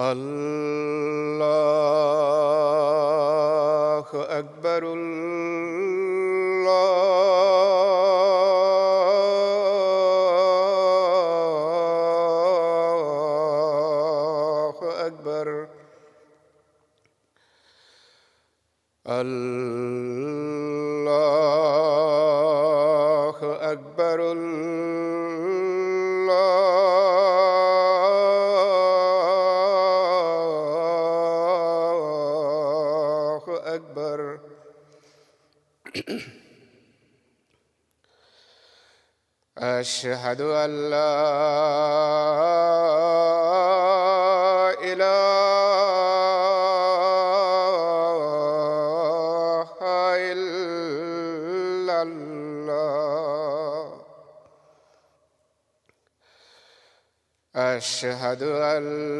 Allah. واشهد أن لا إله إلا الله. أشهد أن لا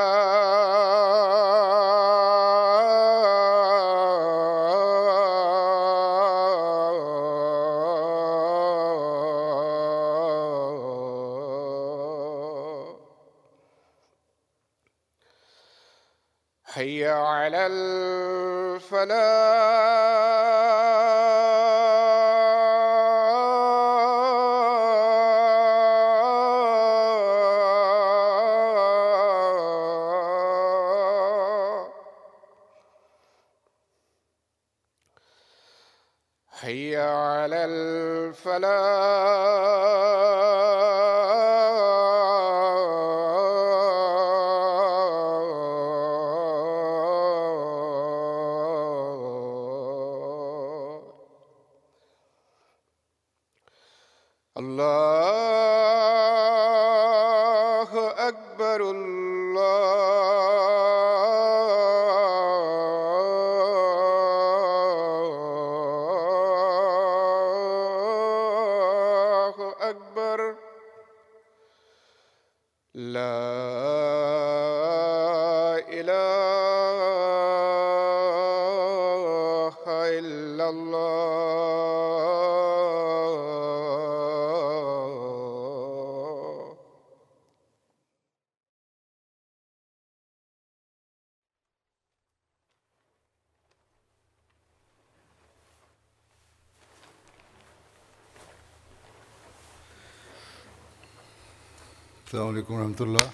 السلام عليكم ورحمة الله.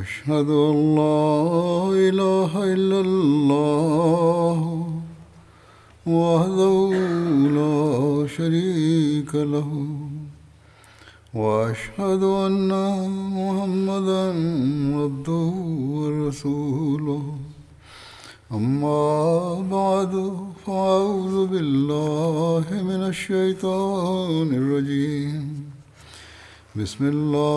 أشهد أن لا إله إلا الله بسم الله.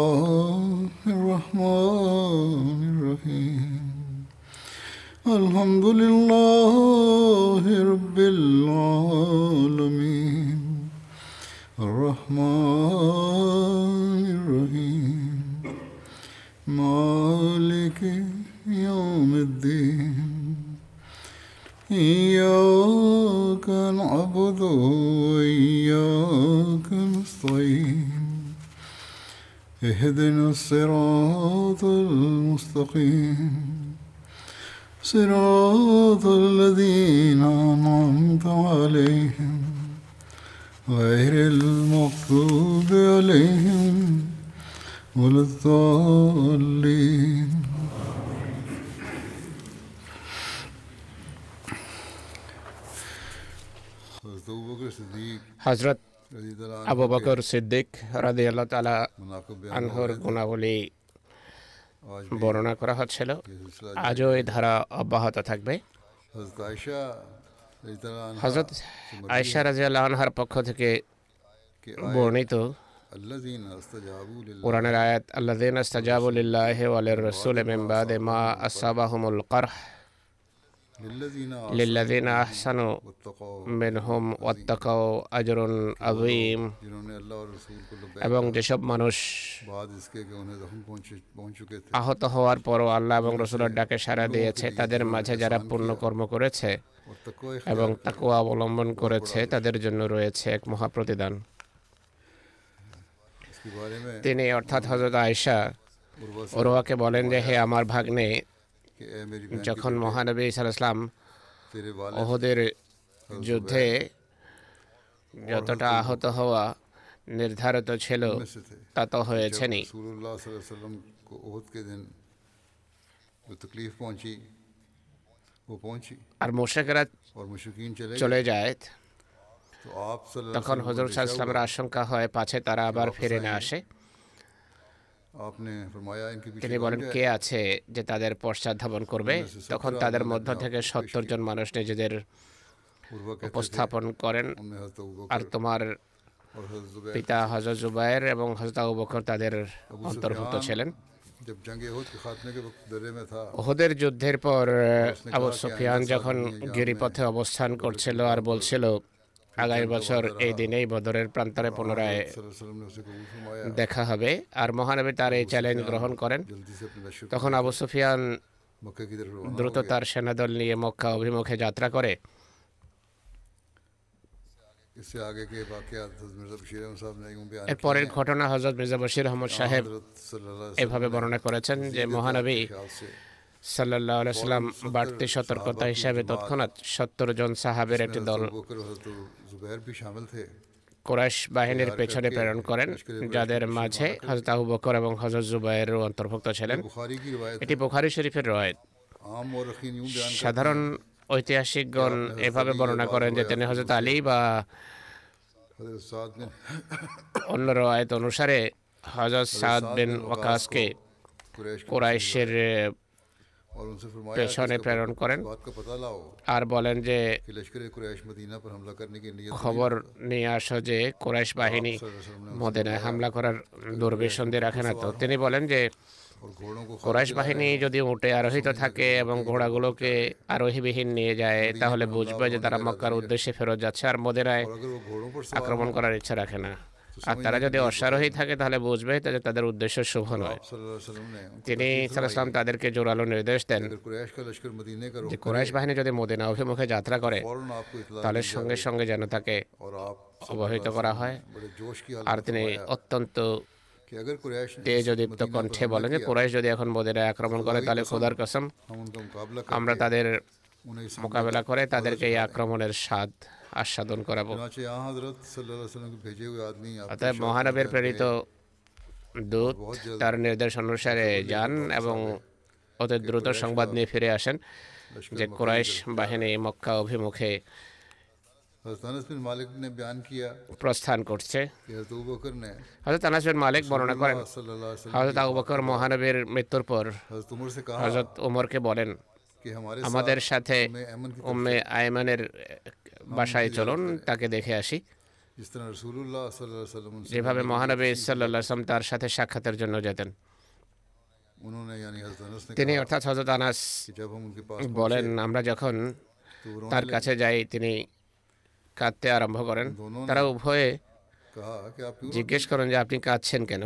صراط الذين أنعمت عليهم غير المغضوب عليهم ولا الضالين حضرت أبو بكر الصديق হজরত رضي الله আবু عنه বকর সিদ্দিক রাদি আল্লাহ তালা مناقب بیان আনহর গুণাবলী آج بھی বর্ণনা করা হচ্ছিল। আজও এই ধারা অব্যাহত থাকবে। হজরত আয়সা রাজি আনহার পক্ষ থেকে বর্ণিত কোরআনের আয়াত আল্লাহ আস্তাজাবুল্লাহ আলের রসুল মেম্বাদ মা আসাবাহমুল للذين أحسنوا منهم واتقوا أجر عظيم. এবং যেসব মানুষ আহত হওয়ার পরও আল্লাহ এবং রসুলের ডাকে সাড়া দিয়েছে। তাদের মাঝে যারা পূর্ণ কর্ম করেছে এবং তাকুয়া অবলম্বন করেছে তাদের জন্য রয়েছে এক মহাপ্রতিদান। তিনি অর্থাৎ হজরত আয়েশা ওরোয়াকে বলেন যে হে আমার ভাগ্নে যখন মহানবী সালাম ওহদের যুদ্ধে যতটা আহত হওয়া নির্ধারিত ছিল তা তো হয়েছেনি আর মোশেকেরা চলে যায়। তখন হজরত সাল্লামের আশঙ্কা হয় পাছে তারা আবার ফিরে না আসে। তিনি বলেন কে আছে যে তাদের পশ্চাদ্ধাবন করবে? তখন তাদের মধ্য থেকে সত্তর জন মানুষ নিজেদের উপস্থাপন করেন। আর তোমার পিতা হজরত জুবাইর এবং হজরত বকর তাদের অন্তর্ভুক্ত ছিলেন। ওহদের যুদ্ধের পর আবু সুফিয়ান যখন গিরিপথে অবস্থান করছিল আর বলছিল আগামী বছর এই দিনেই বদরের প্রান্তরে পুনরায় দেখা হবে। আর মহানবী তার এই চ্যালেঞ্জ গ্রহণ করেন। তখন আবু সুফিয়ান দ্রুত তার সেনাদল নিয়ে মক্কা অভিমুখে যাত্রা করে। এরপরের ঘটনা হজরত মির্জা বশির আহমদ সাহেব এভাবে বর্ণনা করেছেন যে মহানবী সাল্লাহ সাল্লাম বাড়তি সতর্কতা হিসাবে তৎক্ষণাৎ সত্তর জন সাহাবের একটি দল কোরাইশ বাহিনীর পেছনে প্রেরণ করেন যাদের মাঝে হজরত আবু বকর এবং হজরত জুবাইরও অন্তর্ভুক্ত ছিলেন। এটি বুখারি শরীফের রয়েত সাধারণ ঐতিহাসিকগণ এভাবে বর্ণনা করেন যে তিনি হজরত আলী বা অন্য রয়েত অনুসারে হজরত সাদ বিন ওয়াকাসকে কোরাইশের পেছনে প্রেরণ করেন আর বলেন যে খবর নিয়ে আসো যে কোরাইশ বাহিনী মদিনায় হামলা করার দুর্বেশন্দে রাখে না তো তিনি বলেন যে কোরাইশ বাহিনী যদি উঠে আরোহিত থাকে এবং ঘোড়াগুলোকে আরোহীবিহীন নিয়ে যায় তাহলে বুঝবে যে তারা মক্কার উদ্দেশ্যে ফেরত যাচ্ছে আর মদিনায় আক্রমণ করার ইচ্ছা রাখে না আর তারা যদি অশ্বারোহী থাকে তাহলে বুঝবে যে তাদের উদ্দেশ্য শুভ নয়। তিনি সালাম তাদেরকে জোরালো নির্দেশ দেন যে কোরাইশ বাহিনী যদি মদিনা অভিমুখে যাত্রা করে তাহলে সঙ্গে সঙ্গে যেন তাকে অবহিত করা হয়। আর তিনি অত্যন্ত তেজদীপ্ত কণ্ঠে বলেন যে কোরাইশ যদি এখন মদিনায় আক্রমণ করে তাহলে খোদার কসম আমরা তাদের মোকাবেলা করে তাদেরকে এই আক্রমণের স্বাদ আস্বাদন করাবো। অতএব মহানবের প্রেরিত দূত তার নির্দেশ অনুসারে যান এবং অতি দ্রুত সংবাদ নিয়ে ফিরে আসেন যে কুরাইশ বাহিনী মক্কা অভিমুখে প্রস্থান করছে। হজরত আনাস বিন মালিক বর্ণনা করেন। হজরত আবু বকর মহানবীর মৃত্যুর পর হজরত উমরকে বলেন আমাদের সাথে উম্মে আয়মানের বাসায় চলুন তাকে দেখে আসি। যেভাবে মহানবী সাল্লাহ তার সাথে সাক্ষাতের জন্য যেতেন। তিনি অর্থাৎ হজরত আনাস বলেন আমরা যখন তার কাছে যাই তিনি কাঁদতে আরম্ভ করেন। তারা উভয়ে জিজ্ঞেস করেন যে আপনি কাঁদছেন কেন?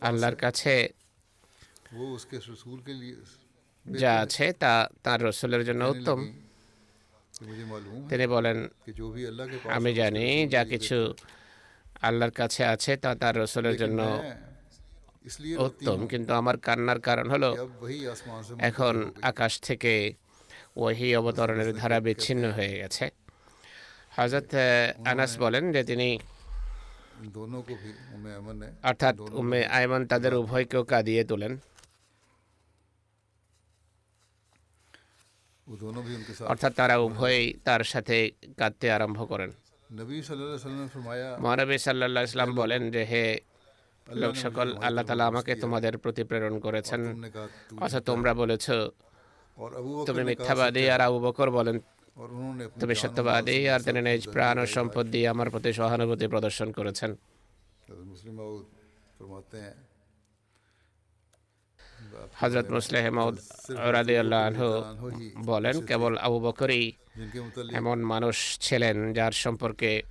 আল্লাহর কাছে যা আছে তা তার রসুলের জন্য উত্তম তিনি বলেন আমি জানি যা কিছু আল্লাহর কাছে আছে তা তার রসুলের জন্য উত্তম কিন্তু আমার কান্নার কারণ হলো এখন আকাশ থেকে ওহি অবতরণের ধারা বিচ্ছিন্ন হয়ে গেছে হজরত আনাস বলেন যে তিনি অর্থাৎ উম্মে আয়মান তাদের উভয়কেও কাঁদিয়ে তোলেন অর্থাৎ তারা উভয়ই তার সাথে কাঁদতে আরম্ভ করেন। মহানবী সাল্লা ইসলাম বলেন যে হে লোক সকল আল্লাহ তালা আমাকে তোমাদের প্রতি প্রেরণ করেছেন। অর্থাৎ তোমরা বলেছ তুমি মিথ্যাবাদী আর আবু বকর বলেন। তুমি সত্যবাদী আর তিনি নিজ প্রাণ ও সম্পদ দিয়ে আমার প্রতি সহানুভূতি প্রদর্শন করেছেন। হজরত মুসলেহ মৌদ রাজি আল্লাহ বলেন কেবল আবু বকরই এমন মানুষ ছিলেন যার সম্পর্কে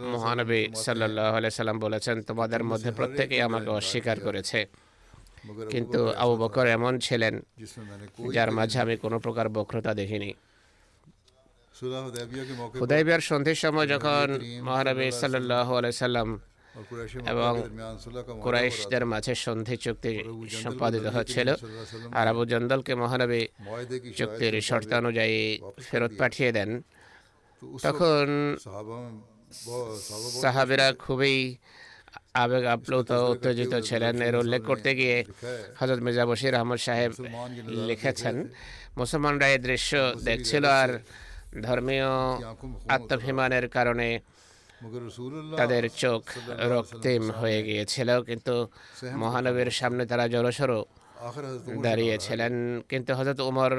মহানবী সাল্লাহ সাল্লাম বলেছেন তোমাদের মধ্যে প্রত্যেকেই আমাকে অস্বীকার করেছে। কিন্তু আবু বকর এমন ছিলেন যার মাঝে আমি কোনো প্রকার বক্রতা দেখিনি। হুদাইবিয়ার সন্ধির সময় যখন মহানবী সাল্লাহ আলাই সাল্লাম এবং কোরাইশদের মাঝে সন্ধি চুক্তি সম্পাদিত হচ্ছিল। আর আবু জন্দলকে মহানবী চুক্তির শর্তানুযায়ী ফেরত পাঠিয়ে দেন। তখন সাহাবিরা খুবই আবেগ আপ্লুত উত্তেজিত ছিলেন। এর উল্লেখ করতে গিয়ে হজরত মির্জা বশির আহমদ সাহেব লিখেছেন মুসলমানরা এই দৃশ্য দেখছিল আর ধর্মীয় আত্মাভিমানের কারণে তাদের চোখ রক্তিম হয়ে গিয়েছিল কিন্তু মহানবীর সামনে তারা জলসরো দাঁড়িয়েছিলেন। কিন্তু হজরত উমর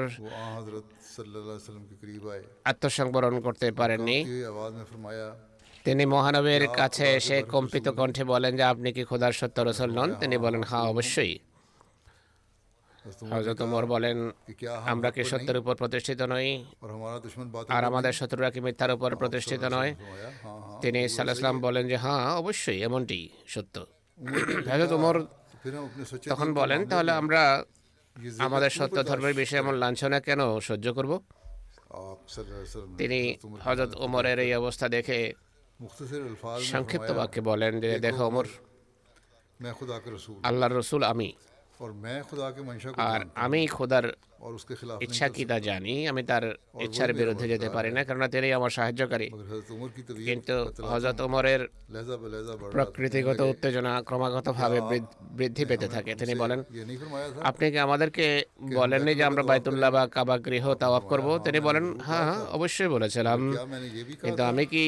আত্মসংবরণ করতে পারেননি। তিনি মহানবীর কাছে এসে কম্পিত কণ্ঠে বলেন যে আপনি কি খোদার সত্য রসল নন? তিনি বলেন হ্যাঁ অবশ্যই। হজরত ওমর বলেন আমরা কি সত্যের উপর প্রতিষ্ঠিত নই আর আমাদের শত্রুরা কি মিথ্যার উপর প্রতিষ্ঠিত নয়? তিনি সাল্লাহাম বলেন যে হ্যাঁ অবশ্যই এমনটি সত্য। হজরত ওমর তখন বলেন তাহলে আমরা আমাদের সত্য ধর্মের বিষয়ে এমন লাঞ্ছনা কেন সহ্য করব? তিনি হজরত ওমরের এই অবস্থা দেখে সংক্ষিপ্ত বাক্যে বলেন যে দেখো ওমর আল্লাহর রসুল আমি। আর আমি খোদার ইচ্ছা কি তা জানি আমি তার ইচ্ছার বিরুদ্ধে যেতে পারি না কারণ তিনি আমার সাহায্যকারী কিন্তু হজরত ওমরের প্রকৃতিগত উত্তেজনা ক্রমাগত ভাবে বৃদ্ধি পেতে থাকে তিনি বলেন আপনি কি আমাদেরকে বলেননি যে আমরা বাইতুল্লাহ বা কাবা গৃহ তাওয়াফ করব তিনি বলেন হ্যাঁ হ্যাঁ অবশ্যই বলেছিলাম কিন্তু আমি কি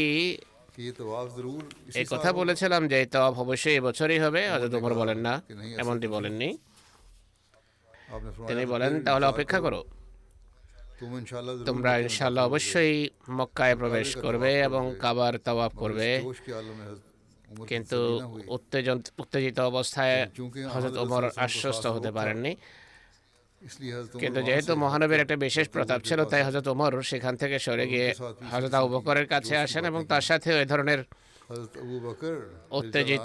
এই কথা বলেছিলাম যে তওয়াফ অবশ্যই এবছরই হবে হজরত ওমর বলেন না এমনটি বলেননি তিনি বলেন তাহলে অপেক্ষা করো। তোমরা ইনশাল্লাহ অবশ্যই মক্কায় প্রবেশ করবে এবং কাবার তাওয়াব করবে। কিন্তু উত্তেজন উত্তেজিত অবস্থায় হজরত ওমর আশ্বস্ত হতে পারেননি। কিন্তু যেহেতু মহানবীর একটা বিশেষ প্রতাপ ছিল তাই হজরত ওমর সেখান থেকে সরে গিয়ে হজরত আবু বকরের কাছে আসেন এবং তার সাথে ওই ধরনের উত্তেজিত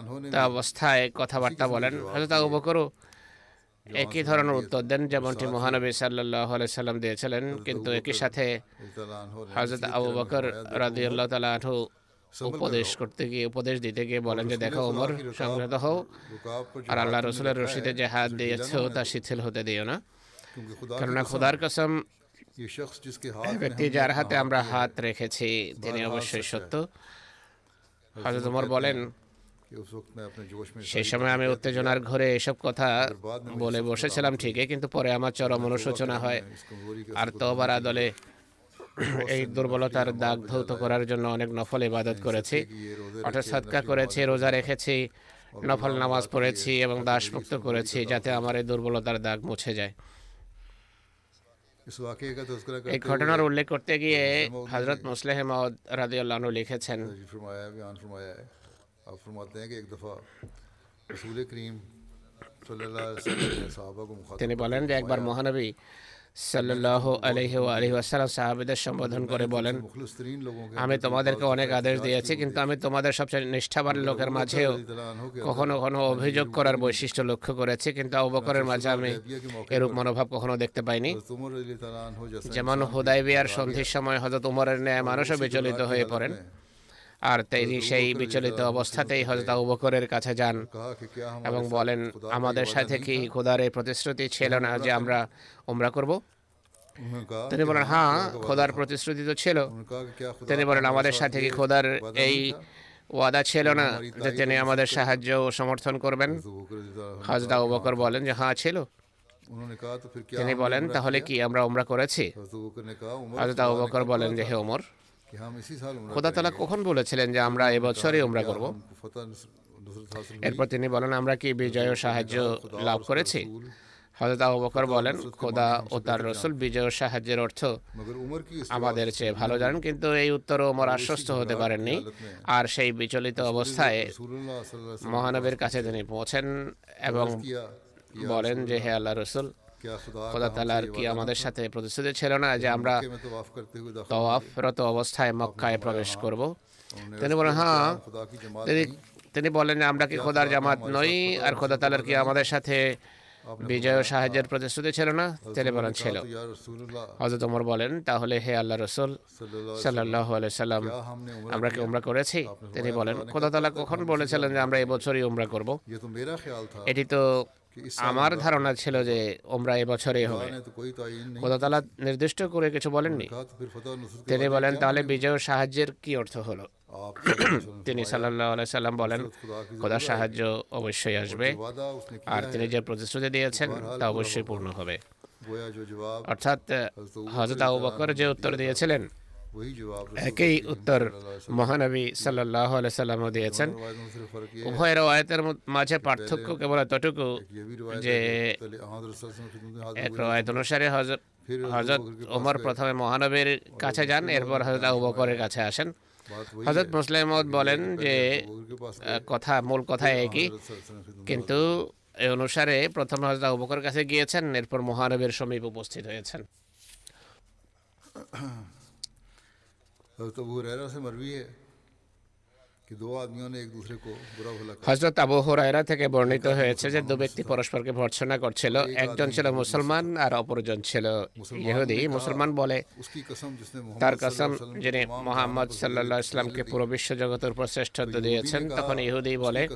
অবস্থায় কথাবার্তা বলেন। হজরত আবু বকরও একই ধরনের উত্তর দেন যেমনটি মহানবী সাল্লাহ সাল্লাম দিয়েছিলেন কিন্তু একই সাথে হজরত আবু বকর রাজিউল্লাহ তালা আঠু উপদেশ করতে গিয়ে উপদেশ দিতে গিয়ে বলেন যে দেখো ওমর সংহত হও। আর আল্লাহ রসুলের রশিদে যে হাত দিয়েছ তা শিথিল হতে দিও না। কেননা খোদার কসম ব্যক্তি যার হাতে আমরা হাত রেখেছি তিনি অবশ্যই সত্য। হজরত ওমর বলেন সেই সময় আমি উত্তেজনার ঘরে এসব কথা বলে বসেছিলাম ঠিকই, কিন্তু পরে আমার চরম অনুশোচনা হয়। আর তোবার আদলে এই দুর্বলতার দাগ ধৌত করার জন্য অনেক নফল ইবাদত করেছি। অর্থাৎ সৎকার করেছি, রোজা রেখেছি, নফল নামাজ পড়েছি এবং দাসমুক্ত করেছি যাতে আমার এই দুর্বলতার দাগ মুছে যায়। এই ঘটনার উল্লেখ করতে গিয়ে হজরত মুসলেহ মহদ রাজিউল্লাহ লিখেছেন তিনি বলেন যে একবার মহানবী সাল্লাহ আলহি আলহি আসালাম সাহাবিদের সম্বোধন করে বলেন আমি তোমাদেরকে অনেক আদেশ দিয়েছি কিন্তু আমি তোমাদের সবচেয়ে নিষ্ঠাবান লোকের মাঝেও কখনো কখনো অভিযোগ করার বৈশিষ্ট্য লক্ষ্য করেছি কিন্তু অবকরের মাঝে আমি এরূপ মনোভাব কখনো দেখতে পাইনি। যেমন হুদাইবিয়ার সন্ধির সময় হজরত উমরের ন্যায় মানুষও বিচলিত হয়ে পড়েন। আর তিনি সেই বিচলিত অবস্থাতেই হজরত আবু বকরের কাছে যান। এবং বলেন আমাদের সাথে কি খোদার এই প্রতিশ্রুতি ছিল না যে আমরা উমরা করব? তিনি বলেন হ্যাঁ খোদার প্রতিশ্রুতি তো ছিল। তিনি বলেন আমাদের সাথে কি খোদার এই ওয়াদা ছিল না যে তিনি আমাদের সাহায্য ও সমর্থন করবেন। হজরত আবু বকর বলেন যে হ্যাঁ ছিল। তিনি বলেন তাহলে কি আমরা উমরা করেছি? হজরত আবু বকর বলেন যে হে ওমর খোদা তালা কখন বলেছিলেন যে আমরা এবছরই উমরা করব? এরপর তিনি বলেন আমরা কি বিজয় সাহায্য লাভ করেছি? হজরত আবু বকর বলেন খোদা ও তার রসুল বিজয় ও সাহায্যের অর্থ আমাদের চেয়ে ভালো জানেন? কিন্তু এই উত্তর ওমর আশ্বস্ত হতে পারেননি। আর সেই বিচলিত অবস্থায় মহানবীর কাছে তিনি পৌঁছেন এবং বলেন যে হে আল্লাহ রসুল খোদা তালার কি আমাদের সাথে প্রতিশ্রুতি ছিল না যে আমরা তওয়াফরত অবস্থায় মক্কায় প্রবেশ করব তিনি বলেন হ্যাঁ তিনি তিনি বলেন আমরা কি খোদার জামাত নই আর খোদা তালার কি আমাদের সাথে বিজয় সাহায্যের প্রতিশ্রুতি ছিল না তিনি বলেন ছিল হজরত ওমর বলেন তাহলে হে আল্লাহ রসুল সাল্লাহ সাল্লাম আমরা কি উমরা করেছি তিনি বলেন খোদা তালা কখন বলেছিলেন যে আমরা এবছরই উমরা করব এটি তো আমার ধারণা ছিল যে ওমরা এবছরে হবে। খোদাতালা নির্দিষ্ট করে কিছু বলেননি। তিনি বলেন তাহলে বিজয় সাহায্যের কি অর্থ হলো? তিনি সাল্লাহ সাল্লাম বলেন খোদার সাহায্য অবশ্যই আসবে। আর তিনি যে প্রতিশ্রুতি দিয়েছেন তা অবশ্যই পূর্ণ হবে। অর্থাৎ হজরত আবু বকর যে উত্তর দিয়েছিলেন একই উত্তর মহানবী সাল্লাহ সাল্লামও দিয়েছেন। উভয় রওয়ায়তের মাঝে পার্থক্য কেবল এতটুকু যে এক রওয়ায়ত অনুসারে হজরত ওমর প্রথমে মহানবীর কাছে যান, এরপর হজরত আবু বকরের কাছে আসেন। হজরত মুসলিমত বলেন যে কথা, মূল কথা একই, কিন্তু এই অনুসারে প্রথম হজরত আবু বকরের কাছে গিয়েছেন, এরপর মহানবীর সমীপ উপস্থিত হয়েছেন। হজরত আবু হুরায়রা থেকে বর্ণিত হয়েছে যে দু ব্যক্তি পরস্পরকে ভর্সনা করছিল একজন ছিল মুসলমান আর অপরজন ছিল ইহুদি। মুসলমান বলে তার কসম যিনি মোহাম্মদ ইসলামকে পুরো উপর শ্রেষ্ঠত্ব দিয়েছেন তখন ইহুদি বলে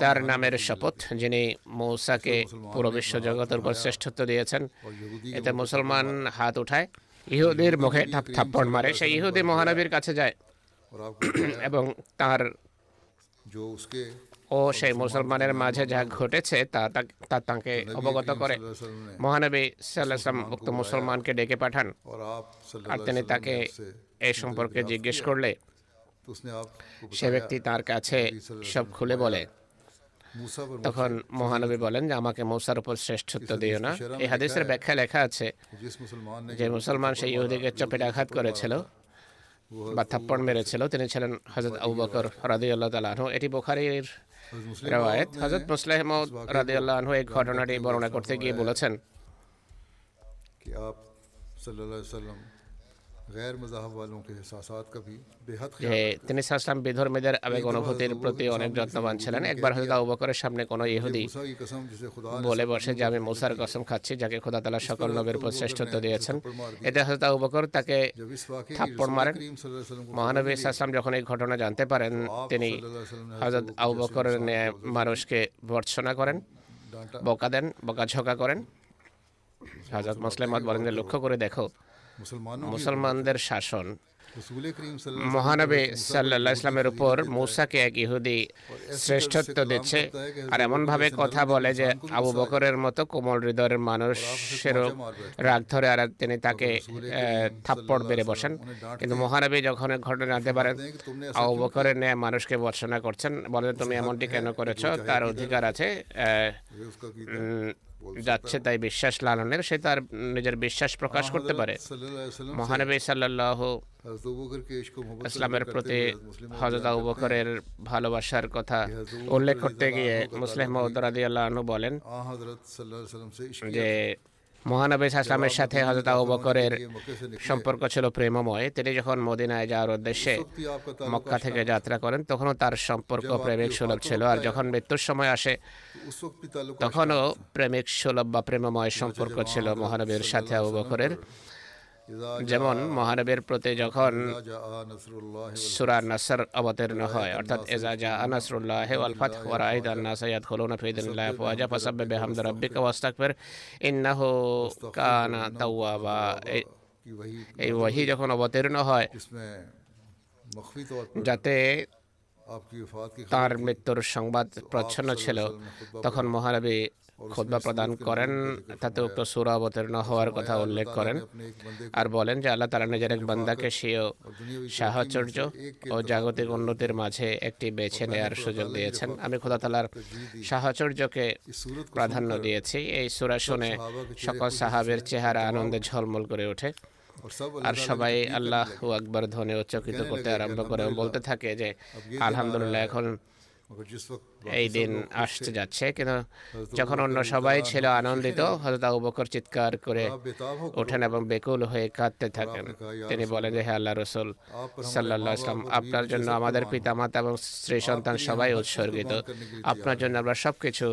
তার নামের শপথ যিনি মৌসাকে পুরো বিশ্ব জগতের উপর শ্রেষ্ঠত্ব দিয়েছেন এতে মুসলমান হাত উঠায়। ইহুদের মুখে থাপ থাপ্পড় মারে। সেই ইহুদি মহানবীর কাছে যায়। এবং তার ও সেই মুসলমানের মাঝে যা ঘটেছে, তা তা তাকে অবগত করে। মহানবী সাল্লাম উক্ত মুসলমানকে ডেকে পাঠান। আর তিনি তাকে এ সম্পর্কে জিজ্ঞেস করলে, সে ব্যক্তি তার কাছে সব খুলে বলে। তখন মহানবী বলেন যে আমাকে মৌসার উপর শ্রেষ্ঠত্ব দিও না। এই হাদিসের ব্যাখ্যা লেখা আছে যে মুসলমান সেই ইহুদিকে চপেটে আঘাত করেছিল বা থাপ্পড় মেরেছিল। তিনি ছিলেন হজরত আবু বকর রাদি আল্লাহ তালাহ এটি বোখারির রেওয়ায়ত। হজরত মুসলাহমদ রাদি আল্লাহ এই ঘটনাটি বর্ণনা করতে গিয়ে বলেছেন। তিনি সাসলাম বেধর্মীদের আবেগ অনুভূতির প্রতি অনেক যত্নবান ছিলেন একবার হজরত আবু বকরের সামনে কোনো ইহুদি বলে বসে যে আমি মুসার কসম খাচ্ছি যাকে খোদা তালা সকল নবীর উপর শ্রেষ্ঠত্ব দিয়েছেন এতে হজরত আবু বকর তাকে থাপ্পড় মারেন মহানবী সাসলাম যখন এই ঘটনা জানতে পারেন তিনি হজরত আবু বকরের মানুষকে ভর্ৎসনা করেন বকা দেন বকা ঝকা করেন হজরত মুসলিমাত বলেন লক্ষ্য করে দেখো মুসলমানদের শাসন। মহানবী সাল্লাহ ইসলামের উপর মুসাকে এক ইহুদি শ্রেষ্ঠত্ব দিচ্ছে। আর এমনভাবে কথা বলে যে আবু বকরের মতো কোমল হৃদয়ের মানুষেরও রাগ ধরে আর তিনি তাকে থাপ্পড় বেড়ে বসেন। কিন্তু মহানবী যখন ঘটনা জানতে পারেন আবু বকরের ন্যায় মানুষকে বর্ষনা করছেন। বলেন তুমি এমনটি কেন করেছ? তার অধিকার আছে যাচ্ছে তাই বিশ্বাস লালনের সে তার নিজের বিশ্বাস প্রকাশ করতে পারে। মহানবী সাল্লাহ ইসলামের প্রতি হজরত আবু বকরের ভালোবাসার কথা উল্লেখ করতে গিয়ে মুসলিম মৌদরাদি আল্লাহ বলেন যে মহানবী সাহসালামের সাথে হজরত আবু বকরের সম্পর্ক ছিল প্রেমময়। তিনি যখন মদিনায় যাওয়ার উদ্দেশ্যে মক্কা থেকে যাত্রা করেন তখনও তার সম্পর্ক প্রেমিক সুলভ ছিল। আর যখন মৃত্যুর সময় আসে তখনও প্রেমিক সুলভ বা প্রেমময় সম্পর্ক ছিল মহানবীর সাথে আবু বকরের। যেমন মহানবের প্রতি যখন সুরা নাসর অবতীর্ণ হয় অর্থাৎ এজা জা আনাসরুল্লাহ ওয়াল ফাতহ ওয়া রাআইত আন-নাস ইয়াদখুলুনা ফি দীনিল্লাহ আফওয়াজা ফাসাব্বিহ বিহামদি রাব্বিকা ওয়াস্তাগফির ইন্নাহু কানা তাওয়াবা এই ওয়াহি যখন অবতীর্ণ হয় যাতে তার মৃত্যুর সংবাদ প্রচ্ছন্ন ছিল তখন মহানবী খোদবা প্রদান করেন, তাতে উক্ত সুরা অবতীর্ণ হওয়ার কথা উল্লেখ করেন আর বলেন যে আল্লাহ তালা নিজের এক বান্দাকে সেও সাহচর্য ও জাগতিক উন্নতির মাঝে একটি বেছে নেয়ার সুযোগ দিয়েছেন। আমি খোদা তালার সাহচর্যকে প্রাধান্য দিয়েছি। এই সুরা শুনে সকল সাহাবের চেহারা আনন্দে ঝলমল করে ওঠে। আর সবাই আল্লাহ আকবর ধ্বনি উচ্চকিত করতে আরম্ভ করে বলতে থাকে যে, আলহামদুলিল্লাহ, এখন এই দিন আসতে যাচ্ছে কিন্তু যখন অন্য সবাই ছিল আনন্দিত হজরত আবু বকর চিৎকার করে ওঠেন এবং বেকুল হয়ে কাঁদতে থাকেন তিনি বলেন হে আল্লাহ রসুল সাল্লাহ ইসলাম আপনার জন্য আমাদের পিতামাতা এবং স্ত্রী সন্তান সবাই উৎসর্গিত আপনার জন্য আমরা সব কিছু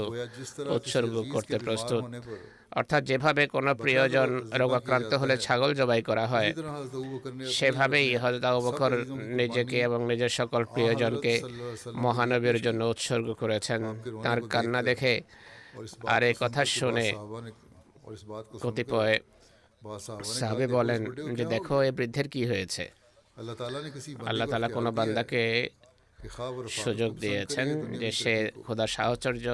উৎসর্গ করতে প্রস্তুত অর্থাৎ যেভাবে কোনো প্রিয়জন রোগাক্রান্ত হলে ছাগল জবাই করা হয় সেভাবেই হজরত বকর নিজেকে এবং নিজের সকল প্রিয়জনকে মহানবীর জন্য উৎসর্গ করেছেন। তার কান্না দেখে আর এই কথা শুনে কতিপয় সাহাবে বলেন যে দেখো এই বৃদ্ধের কি হয়েছে? আল্লাহ তালা কোনো বান্দাকে সুযোগ দিয়েছেন যে সে খোদার সাহচর্য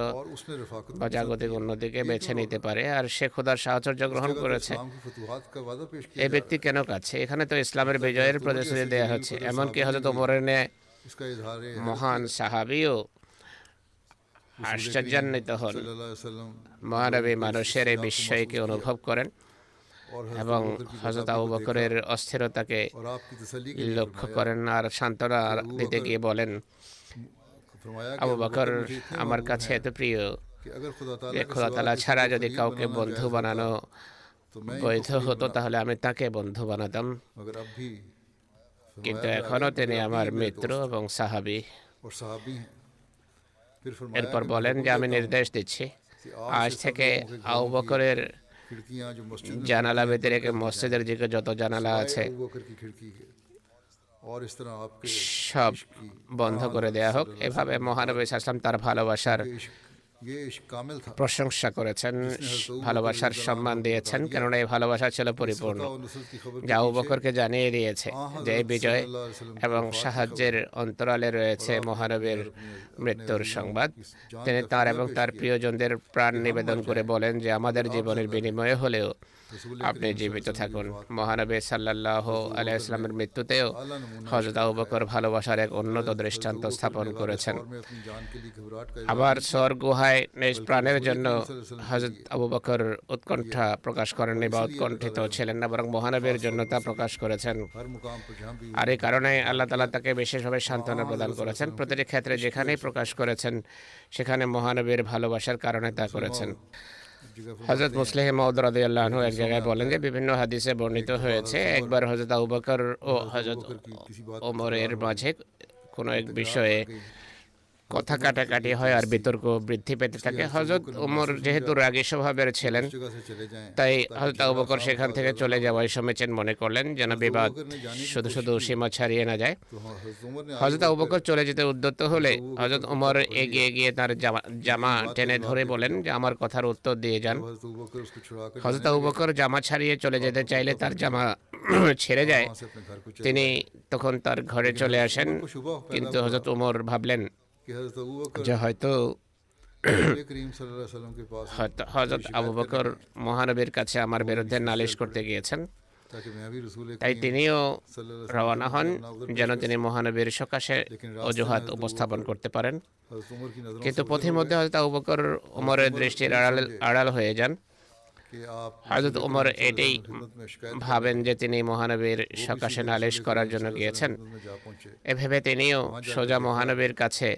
জাগতিক অন্যদিকে বেছে নিতে পারে আর সে খোদার সাহচর্য গ্রহণ করেছে। এ ব্যক্তি কেন কাছে? এখানে তো ইসলামের বিজয়ের প্রতিশ্রুতি দেওয়া হচ্ছে। এমনকি হয়তো হজরত ওমরের মহান সাহাবিও আশ্চর্যান্বিত হন। মহানবী মানুষের এই বিস্ময়কে অনুভব করেন। এবং হজরত আবু বকরের অস্থিরতাকে লক্ষ্য করেন আর সান্ত্বনা দিতে গিয়ে বলেন আবু বকর আমার কাছে এত প্রিয় খোদা তালা ছাড়া যদি কাউকে বন্ধু বানানো বৈধ হতো তাহলে আমি তাকে বন্ধু বানাতাম। কিন্তু এখনও তিনি আমার মিত্র এবং সাহাবি। এরপর বলেন যে আমি নির্দেশ দিচ্ছি আজ থেকে আবু বকরের জানালা ভেতরে রেখে মসজিদের দিকে যত জানালা আছে সব বন্ধ করে দেয়া হোক এভাবে মহানবী সাসলাম তার ভালোবাসার প্রশংসা করেছেন ভালোবাসার সম্মান দিয়েছেন কেননা এই ভালোবাসা ছিল পরিপূর্ণ। যা উপকরকে জানিয়ে দিয়েছে যে বিজয় এবং সাহায্যের অন্তরালে রয়েছে মহানবের মৃত্যুর সংবাদ। তিনি তার এবং তার প্রিয়জনদের প্রাণ নিবেদন করে বলেন যে আমাদের জীবনের বিনিময়ে হলেও আপনি জীবিত থাকুন। মহানবী সাল্লাহ আলাইসলামের মৃত্যুতেও হজরত আবু বকর ভালোবাসার এক উন্নত দৃষ্টান্ত স্থাপন করেছেন। আবার সর গুহায় নিজ প্রাণের জন্য হজরত আবু বকর উৎকণ্ঠা প্রকাশ করেননি বা উৎকণ্ঠিত ছিলেন না, বরং মহানবীর জন্য তা প্রকাশ করেছেন। আর এই কারণে আল্লাহ তালা তাকে বিশেষভাবে সান্ত্বনা প্রদান করেছেন। প্রতিটি ক্ষেত্রে যেখানেই প্রকাশ করেছেন, সেখানে মহানবীর ভালোবাসার কারণে তা করেছেন। হজরত মুসলিহ মৌদ রাদিয়াল্লাহু আনহু এক জায়গায় বলেন যে বিভিন্ন হাদিসে বর্ণিত হয়েছে একবার হজরত আবু বকর ও হজরত ওমরের মাঝে কোনো এক বিষয়ে কথা কাটাকাটি হয় আর বিতর্ক বৃদ্ধি পেতে থাকে হজরত ওমর যেহেতু রাগী স্বভাবের ছিলেন তাই হজরত আবু বকর সেখান থেকে চলে যাওয়ায় সমীচীন মনে করলেন যেন বিবাদ শুধু শুধু সীমা ছাড়িয়ে না যায় হজরত আবু বকর চলে যেতে উদ্যত হলে হজরত ওমর এগিয়ে গিয়ে তার জামা টেনে ধরে বলেন যে আমার কথার উত্তর দিয়ে যান হজরত আবু বকর জামা ছাড়িয়ে চলে যেতে চাইলে তার জামা ছেড়ে যায় তিনি তখন তার ঘরে চলে আসেন কিন্তু হজরত ওমর ভাবলেন যে হয়তো হজরত আবু বকর মহানবীর কাছে আমার বিরুদ্ধে নালিশ করতে গিয়েছেন তাই তিনিও রওনা হন যেন তিনি মহানবীর সকাশে অজুহাত উপস্থাপন করতে পারেন কিন্তু পথে মধ্যে হয়তো আবু বকর ওমরের দৃষ্টির আড়াল আড়াল হয়ে যান হজরত উমর এটাই ভাবেন যে তিনি মহানবীর সকাশে নালিশ করার জন্য গিয়েছেন এভাবে তিনিও সোজা মহানবীর কাছে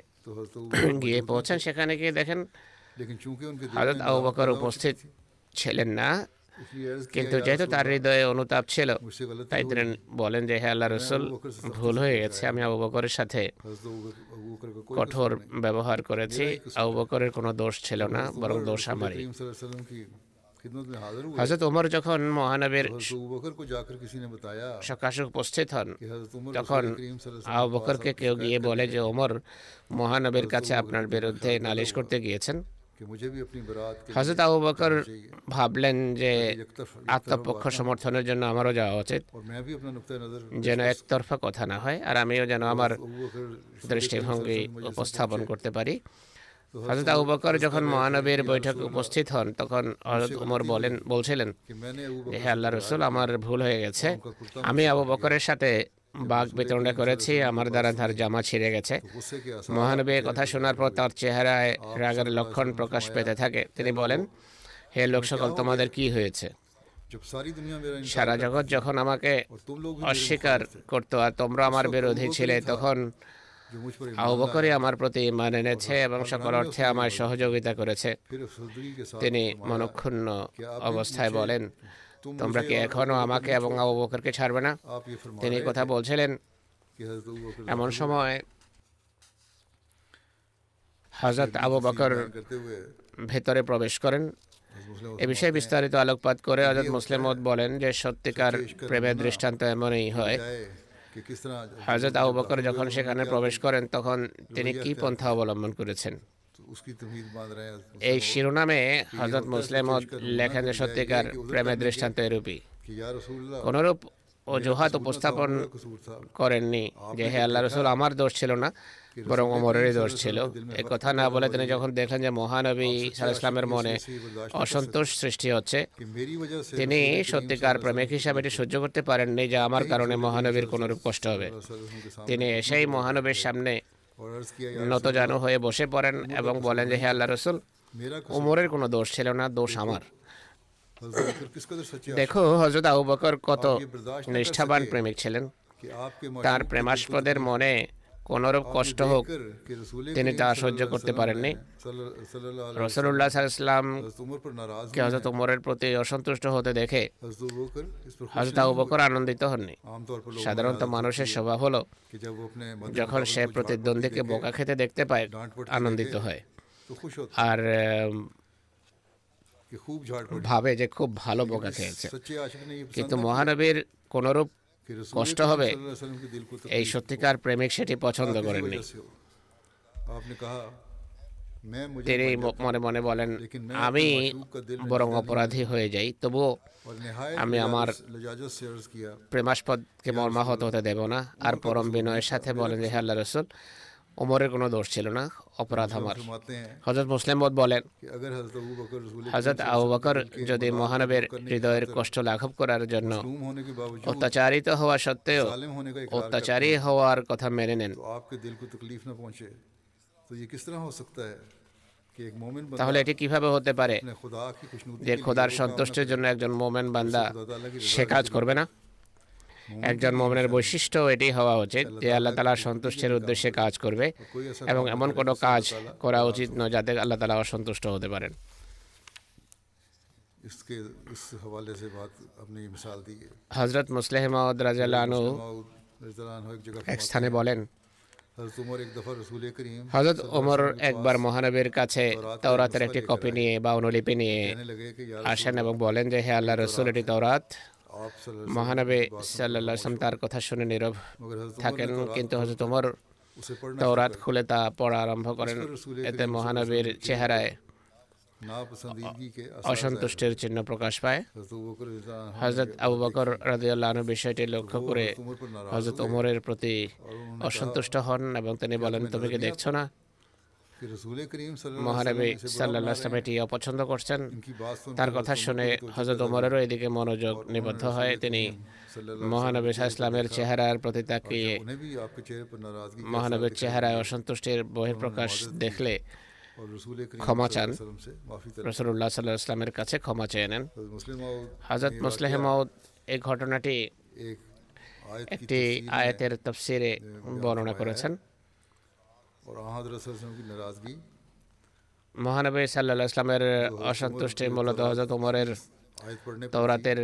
গিয়ে পৌঁছান সেখানে গিয়ে দেখেন হজরত আবু বকর উপস্থিত ছিলেন না কিন্তু যেহেতু তার হৃদয়ে অনুতাপ ছিল তাই তিনি বলেন। যে হ্যাঁ আল্লাহ রসুল ভুল হয়ে গেছে আমি আবু বকরের সাথে কঠোর ব্যবহার করেছি আবু বকরের কোনো দোষ ছিল না বরং দোষ আমারই। হজরত ওমর যখন মহানবের সকাশে উপস্থিত হন তখন আবু বকরকে কেউ গিয়ে বলে যে ওমর মহানবের কাছে আপনার বিরুদ্ধে নালিশ করতে গিয়েছেন হজরত আবু বকর ভাবলেন যে আত্মপক্ষ সমর্থনের জন্য আমারও যাওয়া উচিত যেন একতরফা কথা না হয় আর আমিও যেন আমার দৃষ্টিভঙ্গি উপস্থাপন করতে পারি হজরত আবু বকর যখন মহানবীর বৈঠকে উপস্থিত হন, তখন হজরত উমর বলেন, বলছিলেন, হে আল্লাহ রসুল, আমার ভুল হয়ে গেছে। আমি আবু বকরের সাথে বাঘ বিতরণটা করেছি, আমার দ্বারা তার জামা ছিঁড়ে গেছে। মহানবীর কথা শোনার পর তার চেহারায় রাগের লক্ষণ প্রকাশ পেতে থাকে। তিনি বলেন, হে লোক সকল, তোমাদের কি হয়েছে? সারা জগৎ যখন আমাকে অস্বীকার করতো আর তোমরা আমার বিরোধী ছিলে, তখন আবু বকরই আমার প্রতি ইমান এনেছে এবং সকল অর্থে আমার সহযোগিতা করেছে। তিনি মনক্ষুণ্ণ অবস্থায় বলেন তোমরা কি এখনও আমাকে এবং আবু বকরকে ছাড়বে না? তিনি কথা বলছিলেন। এমন সময় হজরত আবু বকর ভেতরে প্রবেশ করেন। এ বিষয়ে বিস্তারিত আলোকপাত করে হজরত মুসলিমত বলেন যে সত্যিকার প্রেমের দৃষ্টান্ত এমনই হয়। হজরত আবু বকর যখন সেখানে প্রবেশ করেন তখন তিনি কি পন্থা অবলম্বন করেছেন? এই শিরোনামে হজরত মুসলিম লেখেন সত্যিকার প্রেমের দৃষ্টান্ত এরূপী কোনরূপ অজুহাত উপস্থাপন করেননি যে হে আল্লাহ রসুল আমার দোষ ছিল না বরং অমরেরই দোষ ছিল। এ কথা না বলে তিনি যখন দেখলেন যে মহানবী সাল ইসলামের মনে অসন্তোষ সৃষ্টি হচ্ছে তিনি সত্যিকার প্রেমিক হিসাবে এটি সহ্য করতে পারেননি যে আমার কারণে মহানবীর কোনোরূপ কষ্ট হবে। তিনি এসেই মহানবীর সামনে নত জানো হয়ে বসে পড়েন এবং বলেন যে হে আল্লাহ রসুল উমরের কোনো দোষ ছিল না দোষ আমার। দেখো হজরত আবু বকর কত নিষ্ঠাবান প্রেমিক ছিলেন। তার প্রেমাস্পদের মনে কোন রূপ কষ্ট হোক তিনি তা সহ্য করতে পারেননি। রসুল্লাহ সাল্লাম কে হজরত উমরের প্রতি অসন্তুষ্ট হতে দেখে হজরত আবু বকর আনন্দিত হননি। সাধারণত মানুষের স্বভাব হলো যখন সে প্রতিদ্বন্দ্বীকে বোকা খেতে দেখতে পায় আনন্দিত হয়। আর ভাবে যে খুব ভালো বোকা খেয়েছে। কিন্তু মহানবীর কোনরূপ কষ্ট হবে এই সত্যিকার প্রেমিক সেটি পছন্দ করেননি। তিনি মনে মনে বলেন আমি বরং অপরাধী হয়ে যাই তবু আমি আমার প্রেমাস্পদকে মর্মাহত হতে দেব না আর পরম বিনয়ের সাথে বলেন হে আল্লাহ রসুল ওমরের কোনো দোষ ছিল না অপরাধ আমার। হজরত মুসলিম বলেন হজরত আবু বকর যদি মহানবের হৃদয়ের কষ্ট লাঘব করার জন্য অত্যাচারিত হওয়া সত্ত্বেও অত্যাচারী হওয়ার কথা মেনে নেন। তাহলে এটি কীভাবে হতে পারে? যে খোদার সন্তুষ্টের জন্য একজন মোমেন বান্দা সে কাজ করবে না? একজন মোমেনের বৈশিষ্ট্য এটি হওয়া উচিত যে আল্লাহ তালার সন্তুষ্টের উদ্দেশ্যে কাজ করবে? এবং এমন কোনো কাজ করা উচিত নয় যাতে আল্লাহ তালা অসন্তুষ্ট হতে পারেন। হজরত মুসলেহ মাউদ রাজু এক স্থানে বলেন হজরত ওমর একবার মহানবীর কাছে তাওরাতের একটি কপি নিয়ে বা অনুলিপি নিয়ে আসেন এবং বলেন যে হে আল্লাহ রসুল এটি তাওরাত। মহানবী সাল্লাম তার কথা শুনে নীরব থাকেন কিন্তু হজরত ওমর তাওরাত খুলে তা পড়া আরম্ভ করেন। এতে মহানবীর চেহারায় অসন্তুষ্টের চিহ্ন প্রকাশ পায়। হজরত আবু বকর রাজিউল্লাহ বিষয়টি লক্ষ্য করে হজরত ওমরের প্রতি অসন্তুষ্ট হন এবং তিনি বলেন তুমি কি দেখছ না? মহানবী সাল্লাহ এটি অপছন্দ করছেন। তার কথা শুনে হজরত ওমরেরও এদিকে মনোযোগ নিবদ্ধ হয় তিনি। মহানবী শাহ ইসলামের চেহারার প্রতি তাকিয়ে মহানবীর চেহারায় অসন্তুষ্টির বহিঃপ্রকাশ দেখলে ক্ষমা চান। রসুল্লাহ সাল্লাহ ইসলামের কাছে ক্ষমা চেয়ে নেন। হজরত মুসলেহ মাউদ এই ঘটনাটি একটি আয়াতের তফসিরে বর্ণনা করেছেন। মহানবী সাল্লা ইসলামের অসন্তুষ্টে মূলত হজরত উমরের তওরাতের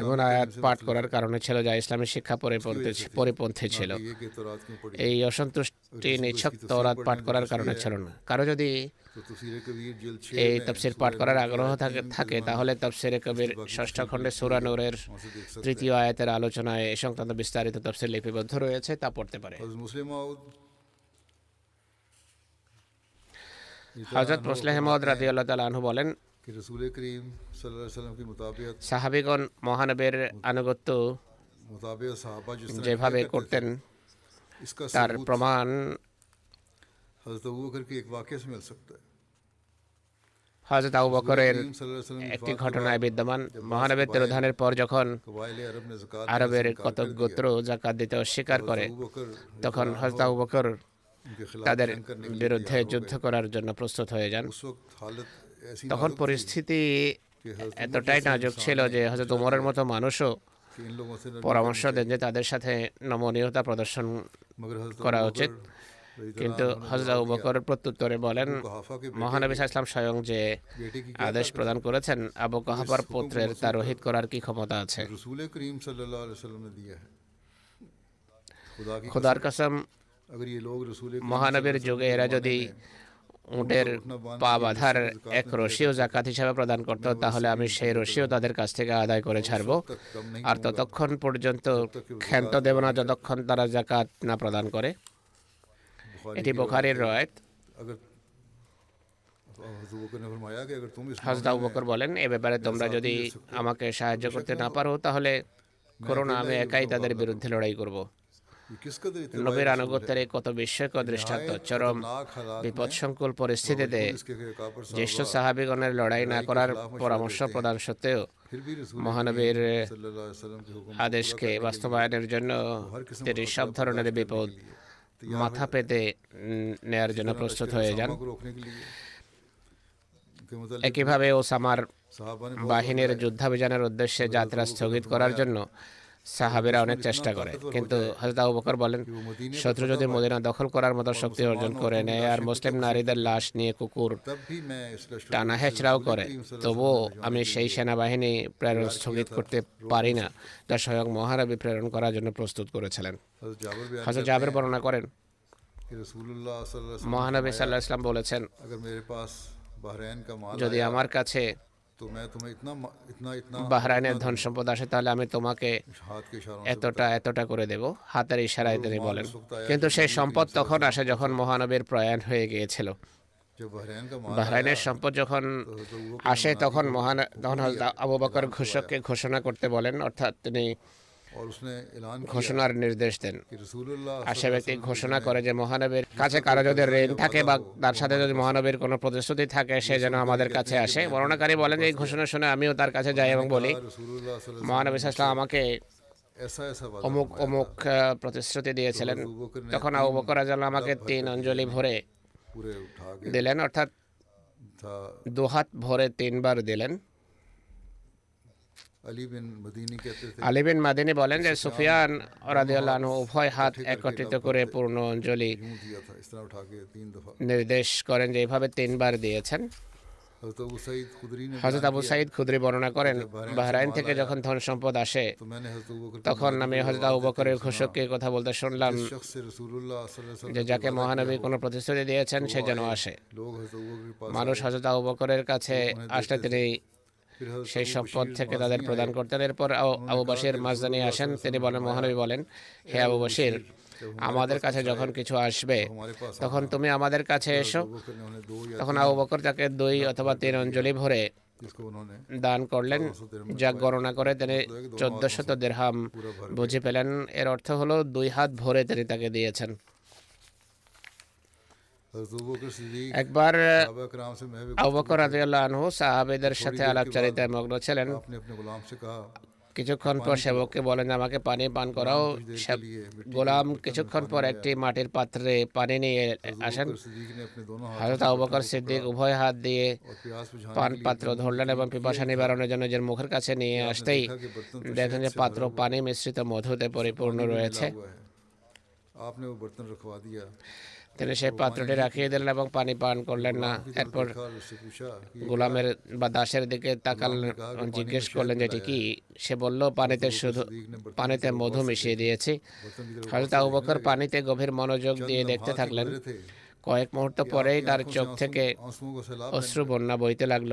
এমন আয়াত পাঠ করার কারণে ছিল যা ইসলামী শিক্ষা পরিপন্থী ছিল। এই অসন্তুষ্টি নিছক তওরাত পাঠ করার কারণে ছিল না। কারও যদি এই তফসির পাঠ করার আগ্রহ থাকে তাহলে তফসির কবির ষষ্ঠ খণ্ডে সুরানুরের তৃতীয় আয়াতের আলোচনায় এ সংক্রান্ত বিস্তারিত তফসির লিপিবদ্ধ রয়েছে তা পড়তে পারে। হজরত মুসলেহ মহদ রাজি আল্লাহ বলেন সাহাবিগণ মহানবের আনুগত্য যেভাবে করতেন তার প্রমাণ হজরত আবু বকরের একটি ঘটনায় বিদ্যমান মহানবের তেরোধানের পর যখন আরবের কতক গোত্র জাকাত দিতে অস্বীকার করে তখন হজরত আবু বকর তাদের বিরুদ্ধে যুদ্ধ করার জন্য প্রস্তুত হয়ে যান তখন পরিস্থিতি এতটাই নাজুক ছিল যে হজরত উমরের মতো মানুষও পরামর্শ দেন যে তাদের সাথে নমনীয়তা প্রদর্শন করা উচিত কিন্তু হজরত আবু বকর প্রত্যুত্তরে বলেন মহানবী ইসলাম স্বয়ং যে আদেশ প্রদান করেছেন আবু কাহাবার পুত্রের তা রোহিত করার কি ক্ষমতা আছে। খুদার কাসম মহানবীর যুগে এরা যদি উটের পা বাঁধার এক রশিও জাকাত হিসাবে প্রদান করত তাহলে আমি সেই রশিও তাদের কাছ থেকে আদায় করে ছাড়ব। আর ততক্ষণ পর্যন্ত ক্ষান্ত দেব না যতক্ষণ তারা জাকাত না প্রদান করে। এটি বোখারের রয়েত হাজদা বলেন এ ব্যাপারে তোমরা যদি আমাকে সাহায্য করতে না পারো তাহলে করোনা আমি একাই তাদের বিরুদ্ধে লড়াই করব। নবীর আনুগত্যের কত বিস্ময়কর দৃষ্টান্ত চরম বিপদসংকুল পরিস্থিতিতে জ্যেষ্ঠ সাহাবিগণের লড়াই না করার পরামর্শ প্রদান সত্ত্বেও মহানবীর আদেশকে বাস্তবায়নের জন্য তিনি সব ধরনের বিপদ মাথা পেতে নেয়ার জন্য প্রস্তুত হয়ে যান। একইভাবে ওসামার বাহিনীর যুদ্ধাভিযানের উদ্দেশ্যে যাত্রা স্থগিত করার জন্য সাহাবেরা অনেক চেষ্টা করে। কিন্তু হজরত আবু বকর বলেন শত্রু যদি মদিনা দখল করার মতো শক্তি অর্জন করে নেয় আর মুসলিম নারীদের লাশ নিয়ে কুকুর টানা হেঁচড়াও করে। তবুও আমি সেই সেনাবাহিনী প্রেরণ স্থগিত করতে পারি না। যা স্বয়ং মহারাবি প্রেরণ করার জন্য প্রস্তুত করেছিলেন। হজরত জাবের বর্ণনা করেন মহানবী সাল্লাহ ইসলাম বলেছেন যদি আমার কাছে বাহরাইনের ধন সম্পদ আসে তাহলে আমি তোমাকে এতটা এতটা করে দেব হাতের ইশারায় তিনি বলেন কিন্তু সেই সম্পদ তখন আসে যখন মহানবীর প্রয়াণ হয়ে গিয়েছিল বাহরাইনের সম্পদ যখন আসে তখন মহান তখন আবু বকর ঘোষককে ঘোষণা করতে বলেন অর্থাৎ তিনি ঘোষণার নির্দেশ দেন আর ব্যক্তি ঘোষণা করে যে মহানবীর কাছে কারও যদি ঋণ থাকে বা তার সাথে যদি মহানবীর কোনো প্রতিশ্রুতি থাকে সে যেন আমাদের কাছে আসে। বর্ণনাকারী বলেন এই ঘোষণা শুনে আমিও তার কাছে যাই এবং বলি মহানবী সাল্লাম আমাকে অমুক অমুক প্রতিশ্রুতি দিয়েছিলেন। তখন আবু যেন আমাকে তিন অঞ্জলি ভরে দিলেন অর্থাৎ দুহাত ভরে তিনবার দিলেন। আলী বিন মাদিনী বলেন যে সুফিয়ান রাদিয়াল্লাহু উভয় হাত একত্রিত করে পূর্ণ অঞ্জলি নির্দেশ করেন যে এভাবে তিনবার দিয়েছেন হজরত আবু সাইদ খুদরি বর্ণনা করেন বাহরাইন থেকে যখন ধন সম্পদ আসে তখন আমি হজরত আবু বকরের ঘোষককে কথা বলতে শুনলাম যে যাকে মহানবী কোনো প্রতিশ্রুতি দিয়েছেন সে যেন আসে। মানুষ হজরত আবু বকরের কাছে আসলে তিনি সেই সব পদ থেকে তাদের প্রদান করতেন এরপর আবু বাসের মাজদানি আসেন। তিনি বলেন মহানবী বলেন হে আবু বাসির আমাদের কাছে যখন কিছু আসবে তখন তুমি আমাদের কাছে এসো। তখন আবু বকর তাকে দুই অথবা তিন অঞ্জলি ভরে দান করলেন। যা গণনা করে তিনি চোদ্দ শত দেড়হাম বুঝে পেলেন। এর অর্থ হলো দুই হাত ভরে তিনি তাকে দিয়েছেন। একবার আবকর রাজিয়াল্লাহ আনহু সাহাবেদের সাথে আলাপচারিতায় মগ্ন ছিলেন। কিছুক্ষণ পর সেবককে বলেন আমাকে পানি পান করাও। গোলাম কিছুক্ষণ পর একটি মাটির পাত্রে পানি নিয়ে আসেন। হজরত আবুবকর সিদ্দিক উভয় হাত দিয়ে পান পাত্র ধরলেন এবং পিপাসা নিবারণের জন্য নিজের মুখের কাছে নিয়ে আসতেই দেখেন যে পাত্র পানি মিশ্রিত মধুতে পরিপূর্ণ রয়েছে। আপনি বর্তন রখবা দিয়া তিনি সেই পাত্রটি রাখিয়ে দিলেন এবং পানি পান করলেন না। এরপর গোলামের বা দাসের দিকে তাকালেন জিজ্ঞেস করলেন যেটি কি? সে বলল পানিতে শুধু পানিতে মধু মিশিয়ে দিয়েছি। হয়তো তা উপকার পানিতে গভীর মনোযোগ দিয়ে দেখতে থাকলেন। কয়েক মুহূর্ত পরেই তার চোখ থেকে অশ্রু বন্যা বইতে লাগল।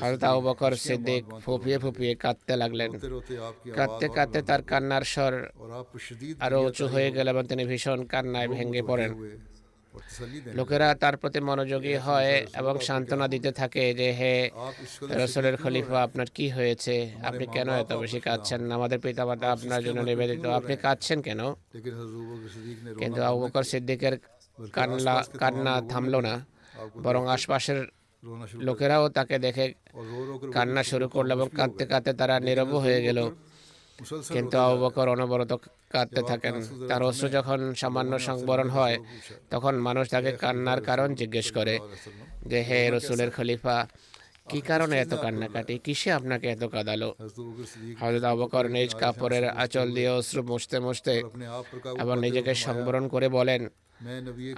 হজরত আবু বকর সিদ্দিক ফুপিয়ে ফুপিয়ে কাঁদতে লাগলেন। কাঁদতে কাঁদতে তার কান্নার স্বর আরও উঁচু হয়ে গেল এবং তিনি ভীষণ কান্নায় ভেঙে পড়েন। লোকেরা তার প্রতি মনোযোগী হয় এবং সান্ত্বনা দিতে থাকে যে হে রসুলের খলিফা আপনার কি হয়েছে? আপনি কেন এত বেশি কাঁদছেন আমাদের পিতামাতা আপনার জন্য নিবেদিত। আপনি কাঁদছেন কেন? কিন্তু আবু বকর সিদ্দিকের কান্না কান্না থামল না বরং আশপাশের লোকেরাও তাকে দেখে কান্না শুরু করল এবং কাঁদতে কাঁদতে তারা নীরব হয়ে গেল। কিন্তু অবকর অনবরত কাঁদতে থাকেন। তার অশ্রু যখন সামান্য সংবরণ হয় তখন মানুষ তাকে কান্নার কারণ জিজ্ঞেস করে যে হে রসুলের খলিফা কি কারণে এত কান্নাকাটি? কিসে আপনাকে এত কাঁদালো? হজরত অবকর নিজ কাপড়ের আঁচল দিয়ে অশ্রু মুছতে মুছতে আবার নিজেকে সংবরণ করে বলেন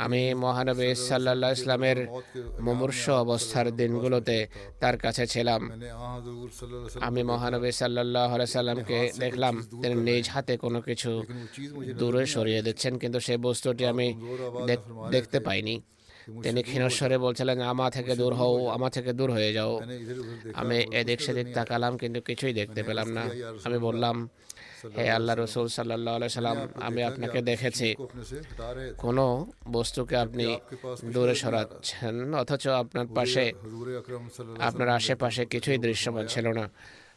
আমি মহানবী সাল্লা ইসলামের মুমূর্ষ অবস্থার দিনগুলোতে তার কাছে ছিলাম। আমি মহানবী সাল্লাহ সাল্লামকে দেখলাম, তিনি নিজ হাতে কোনো কিছু দূরে সরিয়ে দিচ্ছেন, কিন্তু সেই বস্তুটি আমি দেখতে পাইনি। তিনি ক্ষীণস্বরে বলছিলেন, আমা থেকে দূর হও, আমা থেকে দূর হয়ে যাও। আমি এদিক সেদিক তাকালাম, কিন্তু কিছুই দেখতে পেলাম না। আমি বললাম হে আল্লাহ রসুল সাল্লাহ সাল্লাম আমি আপনাকে দেখেছি। কোনো বস্তুকে আপনি দূরে সরাচ্ছেন অথচ আপনার পাশে আপনার আশেপাশে কিছুই দৃশ্যমান ছিল না।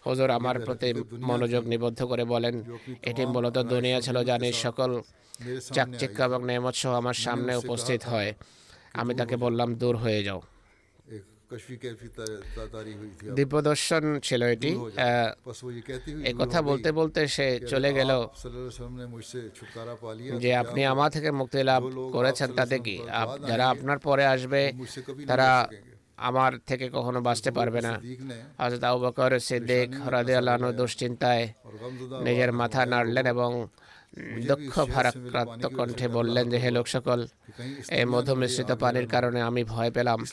হজুর আমার প্রতি মনোযোগ নিবদ্ধ করে বলেন এটি মূলত দুনিয়া ছিল জানি সকল চাকচিক্য এবং নেমত সহ আমার সামনে উপস্থিত হয়। আমি তাকে বললাম দূর হয়ে যাও। দিব্যদর্শন ছিল এটি এই কথা বলতে বলতে সে চলে গেল যে আপনি আমার থেকে মুক্তি লাভ করেছেন তাতে কি যারা আপনার পরে আসবে তারা আমার থেকে কখনো বাঁচতে পারবে না হজরত আবু বকর সিদ্দিক হরাদি আল্লাহ দুশ্চিন্তায় নিজের মাথা নাড়লেন এবং Mm. দক্ষ ভারাক্রান্ত কণ্ঠে বললেন যে, হে লোক সকল এই মধুমিশ্রিত পানির কারণে আমি ভয় পেলাম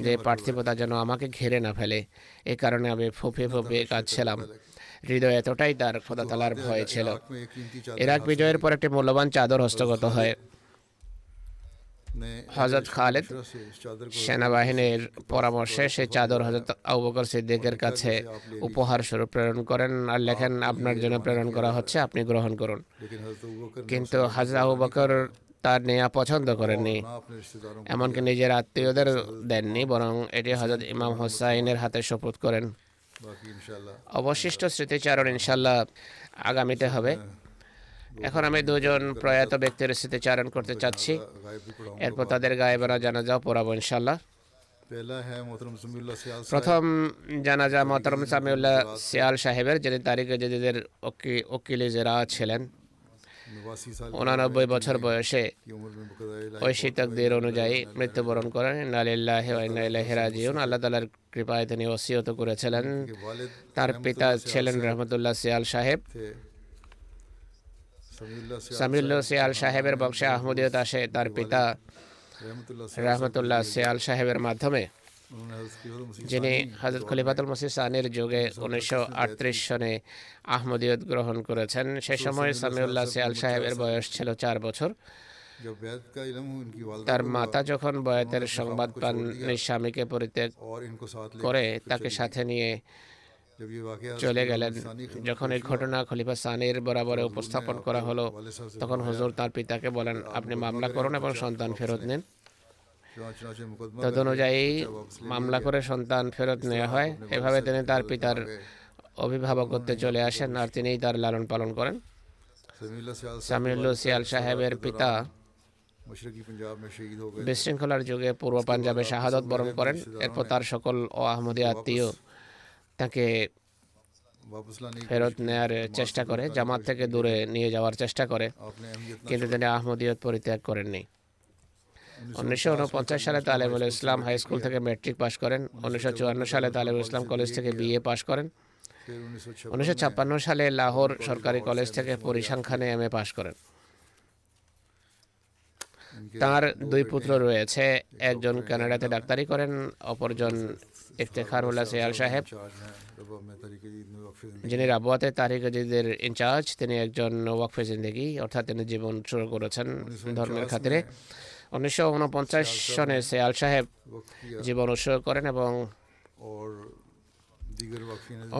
যে, পার্থিবতা যেন আমাকে ঘিরে না ফেলে। এ কারণে আমি ফুপে ফুপে কাঁদছিলাম। হৃদয় এতটাই তার খোদাতলার ভয় ছিল। এরাক বিজয়ের পর একটি মূল্যবান চাদর হস্তগত হয়। হজরত খালেদ সেনাবাহিনীর পরামর্শে সে চাদর হজরত আবুবকর সিদ্দিকের কাছে উপহার স্বরূপ প্রেরণ করেন আর লেখেন আপনার জন্য প্রেরণ করা হচ্ছে আপনি গ্রহণ করুন। কিন্তু হজরত আবুবকর তার নেয়া পছন্দ করেননি। এমনকি নিজের আত্মীয়দের দেননি বরং এটি হজরত ইমাম হোসাইনের হাতে শপথ করেন। অবশিষ্ট স্মৃতিচারণ ইনশাল্লাহ আগামীতে হবে। এখন আমি দুজন প্রয়াত ব্যক্তির স্মৃতি চারণ করতে চাচ্ছি। এরপর তাদের গায়ে বেড়া জানাজা পড়াবো ইনশাল্লাহ প্রথম জানাজা মোহতরম সামিউল্লাহ সিয়াল সাহেবের যিনি তারিখে জেদিদের ওকিলে জেরা ছিলেন। উনানব্বই বছর বয়সে ঐশী অনুযায়ী মৃত্যুবরণ করেন। নালিল্লাহ রাজিউন। আল্লাহ তালার কৃপায় তিনি ওসিয়ত করেছিলেন। তার পিতা ছিলেন রহমতুল্লাহ সিয়াল সাহেব। সামিউল্লাহ সিয়াল সাহেবের বংশে আহমদীয়ত আসে তার পিতা রহমতুল্লাহ সিয়াল সাহেবের মাধ্যমে, যিনি হজরত খলিফাতুল মসিহ সানির যুগে উনিশশো সনে আহমদীয়ত গ্রহণ করেছেন। সে সময় সামিউল্লাহ সিয়াল সাহেবের বয়স ছিল চার বছর। তার মাতা যখন বয়াতের সংবাদ পান স্বামীকে পরিত্যাগ করে তাকে সাথে নিয়ে চলে গেলেন যখন এই ঘটনা খলিফা সানের বরাবরে উপস্থাপন করা হলো তখন হজুর তার পিতাকে বলেন আপনি মামলা করুন এবং সন্তান ফেরত নিন তদনুযায়ী মামলা করে সন্তান ফেরত নেওয়া হয় এভাবে তিনি তার পিতার অভিভাবকত্বে চলে আসেন আর তিনিই তার লালন পালন করেন সামিউল্লাহ সিয়াল সাহেবের পিতা বিশৃঙ্খলার যুগে পূর্ব পাঞ্জাবে শাহাদত বরণ করেন এরপর তার সকল ও আহমদী আত্মীয় তাকে ফেরত নেয়ার চেষ্টা করে, জামাত থেকে দূরে নিয়ে যাওয়ার চেষ্টা করে, কিন্তু তিনি আহমদীয়ত পরিত্যাগ করেননি। উনিশশো উনপঞ্চাশ সালে তালেবুল ইসলাম হাই স্কুল থেকে ম্যাট্রিক পাশ করেন, উনিশশো চুয়ান্ন সালে তালেমুল ইসলাম কলেজ থেকে বিএ পাশ করেন, উনিশশো ছাপ্পান্ন সালে লাহোর সরকারি কলেজ থেকে পরিসংখ্যানে এম এ পাশ করেন। তার দুই পুত্র রয়েছে, একজন কানাডাতে ডাক্তারি করেন, অপরজন ইফতেখার উল্লাহ সেয়াল সাহেব। যিনি রাবুয়াতে তারিখ জিদের ইনচার্জ তিনি একজন ওয়াকফে জিন্দেগি অর্থাৎ তিনি জীবন শুরু করেছেন ধর্মের খাতিরে। উনিশশো উনপঞ্চাশ সনে সেয়াল সাহেব জীবন উৎসর্গ করেন এবং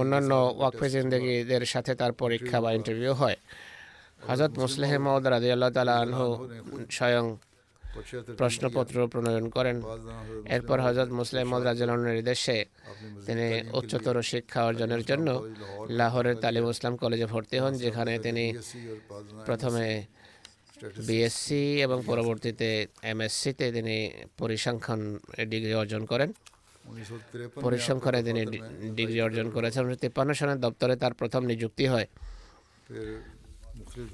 অন্যান্য ওয়াকফে জিন্দেগিদের সাথে তার পরীক্ষা বা ইন্টারভিউ হয়। হজরত মুসলেহ মহদ রাজি আল্লাহ তালা স্বয়ং প্রশ্নপত্র প্রণয়ন করেন। এরপর হজরত মুসলিম রাজনের নির্দেশে তিনি উচ্চতর শিক্ষা অর্জনের জন্য লাহোরের তালিম ইসলাম কলেজে ভর্তি হন যেখানে তিনি প্রথমে বিএসসি এবং পরবর্তীতে এমএসসিতে তিনি পরিসংখ্যান ডিগ্রি অর্জন করেন। পরিসংখ্যানে তিনি ডিগ্রি অর্জন করেছেন। উনিশশো তিপ্পান্ন সনের দপ্তরে তার প্রথম নিযুক্তি হয়।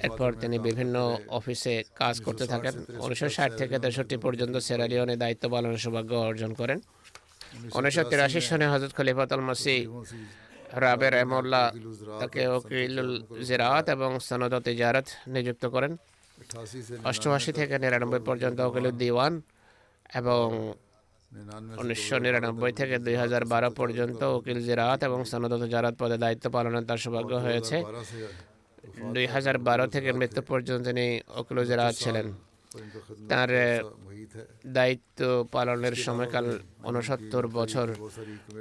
এরপর তিনি বিভিন্ন অফিসে কাজ করতে থাকেন। উনিশশো ষাট থেকে তেষট্টি পর্যন্ত সেরালিওনে দায়িত্ব পালনের সৌভাগ্য অর্জন করেন। উনিশশো তিরাশি সনে হজরত খলিফাতুল মাসি রাবের এমল্লা তাকে ওকিলুল জেরাত এবং সনদ তেজারত নিযুক্ত করেন। অষ্টআশি থেকে নিরানব্বই পর্যন্ত ওকিলুল দিওয়ান এবং উনিশশো নিরানব্বই থেকে দুই হাজার বারো পর্যন্ত উকিল জিরাত এবং সনদ জারাত পদে দায়িত্ব পালনের তার সৌভাগ্য হয়েছে। দুই হাজার বারো থেকে মৃত্যু পর্যন্ত তিনি অকলুজরা ছিলেন। তার দায়িত্ব পালনের সময়কাল উনসত্তর বছর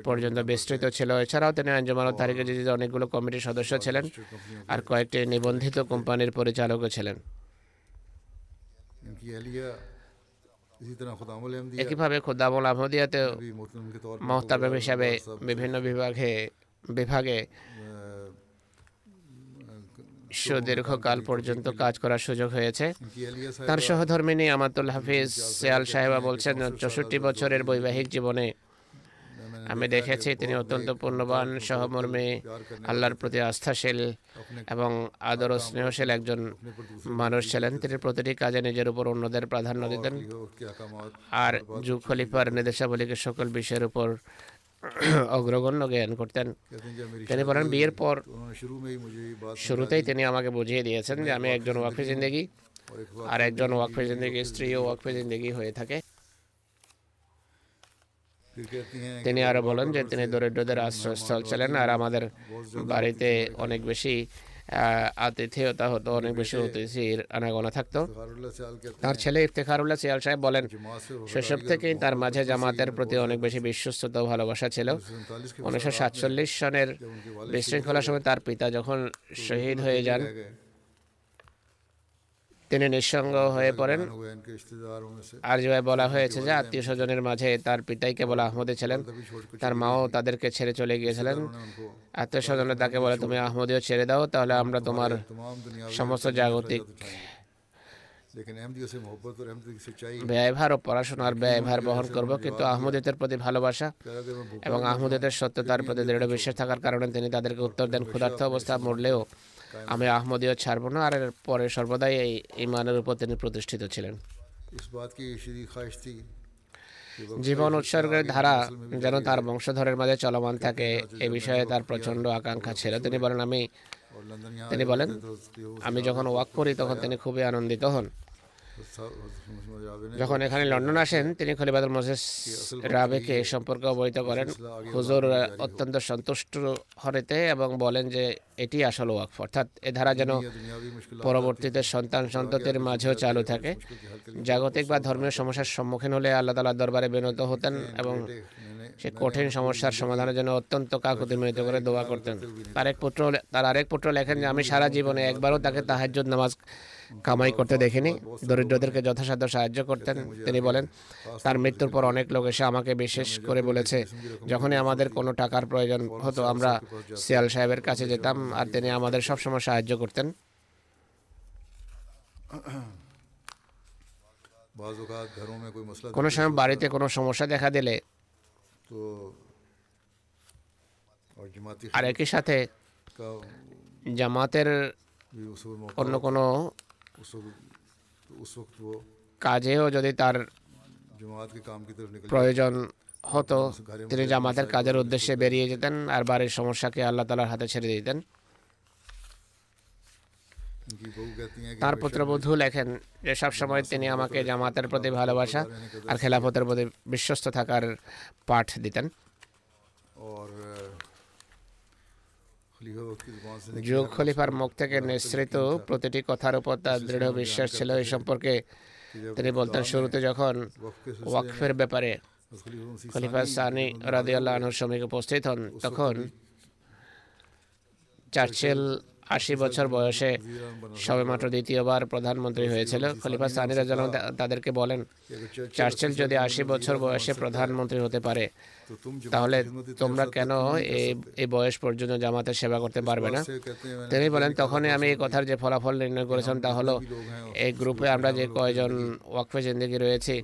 পর্যন্ত বিস্তৃত ছিল। এছাড়াও তিনি আঞ্জমান তারিখে যে অনেকগুলো কমিটির সদস্য ছিলেন আর কয়েকটি নিবন্ধিত কোম্পানির পরিচালকও ছিলেন। একইভাবে খোদামুল আহমদিয়াতে মহতাবেম হিসাবে বিভিন্ন বিভাগে বিভাগে সুদীর্ঘকাল পর্যন্ত কাজ করার সুযোগ হয়েছে। তার সহধর্মিনী আমাতুল হাফিজ সিয়াল সাহেবা বলছেন, চৌষট্টি বছরের বৈবাহিক জীবনে আমি দেখেছি তিনি অত্যন্ত পূর্ণবান সহমর্মী, আল্লাহর প্রতি আস্থাশীল এবং আদর স্নেহশীল একজন মানুষ ছিলেন। তিনি প্রতিটি কাজে নিজের উপর অন্যদের প্রাধান্য দিতেন। আর যুগ খলিফার নির্দেশাবলীকে সকল বিষয়ের উপর অগ্রগণ্য জ্ঞান করতেন তিনি বলেন বিয়ের পর শুরুতেই তিনি আমাকে বুঝিয়ে দিয়েছেন যে আমি একজন ওয়াকফে জিন্দগি আর একজন ওয়াকফে জিন্দগি স্ত্রী ও ওয়াকফে জিন্দগি হয়ে থাকে তিনি আরও বলেন যে তিনি দরিদ্রদের আশ্রয়স্থল ছিলেন আর আমাদের বাড়িতে অনেক বেশি আতিথেয়তা হতো অনেক বেশি অতিথির আনাগোনা থাকতো। তার ছেলে ইফতেখারুল্লাহ সিয়াল সাহেব বলেন সেসব থেকেই তার মাঝে জামাতের প্রতি অনেক বেশি বিশ্বস্ততা ভালোবাসা ছিল। উনিশশো সাতচল্লিশ সনের বিশৃঙ্খলার সময় তার পিতা যখন শহীদ হয়ে যান তিনি নিঃসঙ্গ হয়ে পড়েন। আর যেভাবে বলা হয়েছে যে আত্মীয় স্বজনের মাঝে তার পিতাই কেবল আহমদে ছিলেন। তার মাও তাদেরকে ছেড়ে চলে গিয়েছিলেন। আত্মীয় স্বজনে তাকে বলে, তুমি আহমদীয় ছেড়ে দাও, তাহলে আমরা তোমার সমস্ত জাগতিক ব্যয়ভার ও পড়াশোনার ব্যয়ভার বহন করব। কিন্তু আহমদীয়দের প্রতি ভালোবাসা এবং আহমদীয়দের সত্যতার প্রতি দৃঢ় বিশ্বাস থাকার কারণে তিনি তাদেরকে উত্তর দেন। ক্ষুধার্থ অবস্থা মরলেও আমি আহমদীয় ছাড়ব না আর পরে সর্বদাই এই ইমানের উপর তিনি প্রতিষ্ঠিত ছিলেন। জীবন উৎসর্গের ধারা যেন তার বংশধরের মাঝে চলমান থাকে এ বিষয়ে তার প্রচণ্ড আকাঙ্ক্ষা ছিল। তিনি বলেন আমি তিনি বলেন আমি যখন ওয়াক করি তখন তিনি খুবই আনন্দিত হন। যখন এখানে লন্ডন আসেন, তিনি খলিফাতুল মজেস রাবেকে এ সম্পর্কে অবহিত করেন। হুজুর অত্যন্ত সন্তুষ্ট হরেতে এবং বলেন যে, এটি আসল ওয়াকফ। অর্থাৎ এ ধারা যেন পরবর্তীতে সন্তান সন্ততির মাঝেও চালু থাকে। জাগতিক বা ধর্মীয় সমস্যার সম্মুখীন হলে আল্লাহ তালার দরবারে বিনত হতেন এবং সে কঠিন সমস্যার সমাধানের জন্য অত্যন্ত কাকুতিমিত করে দোয়া করতেন। আরেক পুত্র তার আরেক পুত্র লেখেন যে, আমি সারা জীবনে একবারও তাকে তাহাজ্জুদ নামাজ কামাই করতে দেখিনি। দরিদ্রদেরকে যথাসাধ্য সাহায্য করতেন, তিনি বলেন, তার মৃত্যুর পর অনেক লোক এসে আমাকে বিশেষ করে বলেছে, যখনই আমাদের কোনো টাকার প্রয়োজন হতো, আমরা সিয়াল সাহেবের কাছে যেতাম আর তিনি আমাদের সবসময় সাহায্য করতেন। কোনো সময় বাড়িতে কোনো সমস্যা দেখা দিলে আর একই সাথে জামাতের অন্য কোনো কাজেও যদি তার প্রয়োজন হতো তিনি জামাতের কাজের উদ্দেশ্যে বেরিয়ে যেতেন আর বাড়ির সমস্যাকে আল্লাহ তালার হাতে ছেড়ে দিতেন তার পুত্রবধূ লেখেন যে সবসময় তিনি আমাকে জামাতের প্রতি ভালোবাসা আর খেলাফতের প্রতি বিশ্বস্ত থাকার পাঠ দিতেন যুগ খলিফার মুখ থেকে নিঃসৃত প্রতিটি কথার উপর তার দৃঢ় বিশ্বাস ছিল এই সম্পর্কে। তিনি বলতেন শুরুতে যখন ওয়াকফের ব্যাপারে খলিফা সানি রাদিয়াল্লাহ আনহুর সমীপে উপস্থিত হন তখন চার্চেল আশি বছর বয়সে সবেমাত্র দ্বিতীয়বার প্রধানমন্ত্রী হয়েছিল। খলিফা সানি রাজন তাদেরকে বলেন, চার্চিল, যদি আশি বছর বয়সে প্রধানমন্ত্রী হতে পারে, তাহলে তোমরা কেন এই এই বয়স পর্যন্ত জামাতের সেবা করতে পারবে না? তিনি বলেন, তখনই আমি এই কথার যে ফলাফল নির্ণয় করেছেন তা হলো এই গ্রুপে আমরা যে কয়জন ওয়াকফে জিন্দগি রয়েছি,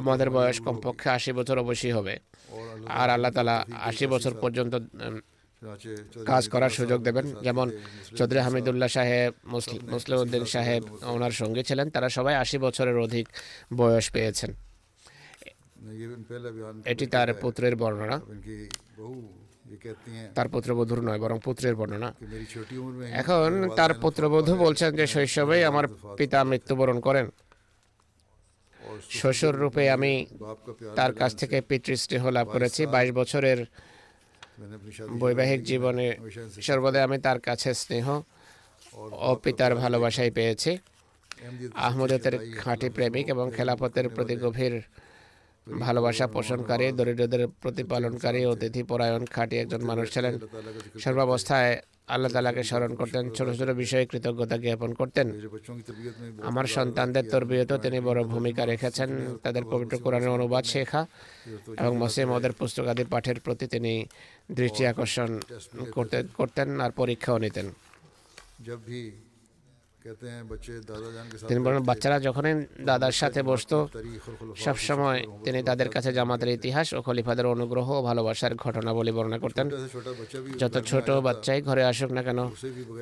আমাদের বয়স কমপক্ষে আশি বছর অবশ্যই হবে। আর আল্লাহ তালা আশি বছর পর্যন্ত কাজ করার সুযোগ দেবেন। যেমন চৌধুরী হামিদুল্লাহ সাহেব মুসলিম উদ্দিন সাহেব ওনার সঙ্গে ছিলেন। তারা সবাই আশি বছরের অধিক বয়স পেয়েছেন। এটি তার পুত্রের বর্ণনা। তার পুত্রবধূর নয় বরং পুত্রের বর্ণনা। এখন তার পুত্রবধূ বলছেন যে শৈশবেই আমার পিতা মৃত্যুবরণ করেন। শ্বশুর রূপে আমি তার কাছ থেকে পিতৃস্নেহ লাভ করেছি। বাইশ বছরের বৈবাহিক জীবনে সর্বদা আমি তার কাছে স্নেহ ও পিতার ভালোবাসাই পেয়েছি। আহমদতের খাঁটি প্রেমিক এবং খেলাফতের প্রতি গভীর ভালোবাসা পোষণকারী দরিদ্রদের প্রতিপালনকারী অতিথি পরায়ণ খাঁটি একজন মানুষ ছিলেন। সর্বাবস্থায় আল্লাহ তালাকে স্মরণ করতেন, ছোট ছোট বিষয়ে কৃতজ্ঞতা জ্ঞাপন করতেন। আমার সন্তানদের তরবিয়তেও তিনি বড় ভূমিকা রেখেছেন। তাদের পবিত্র কোরআনের অনুবাদ শেখা এবং মসিম ওদের পুস্তকাদি পাঠের প্রতি তিনি দৃষ্টি আকর্ষণ করতে, করতেন আর পরীক্ষাও নিতেন। তিনি বলেন বাচ্চারা যখনই দাদার সাথে বসত, সবসময় তিনি তাদের কাছে জামাতের ইতিহাস ও খলিফাদের অনুগ্রহ ও ভালোবাসার ঘটনা বলে বর্ণনা করতেন। যত ছোট বাচ্চাই ঘরে আসুক না কেন,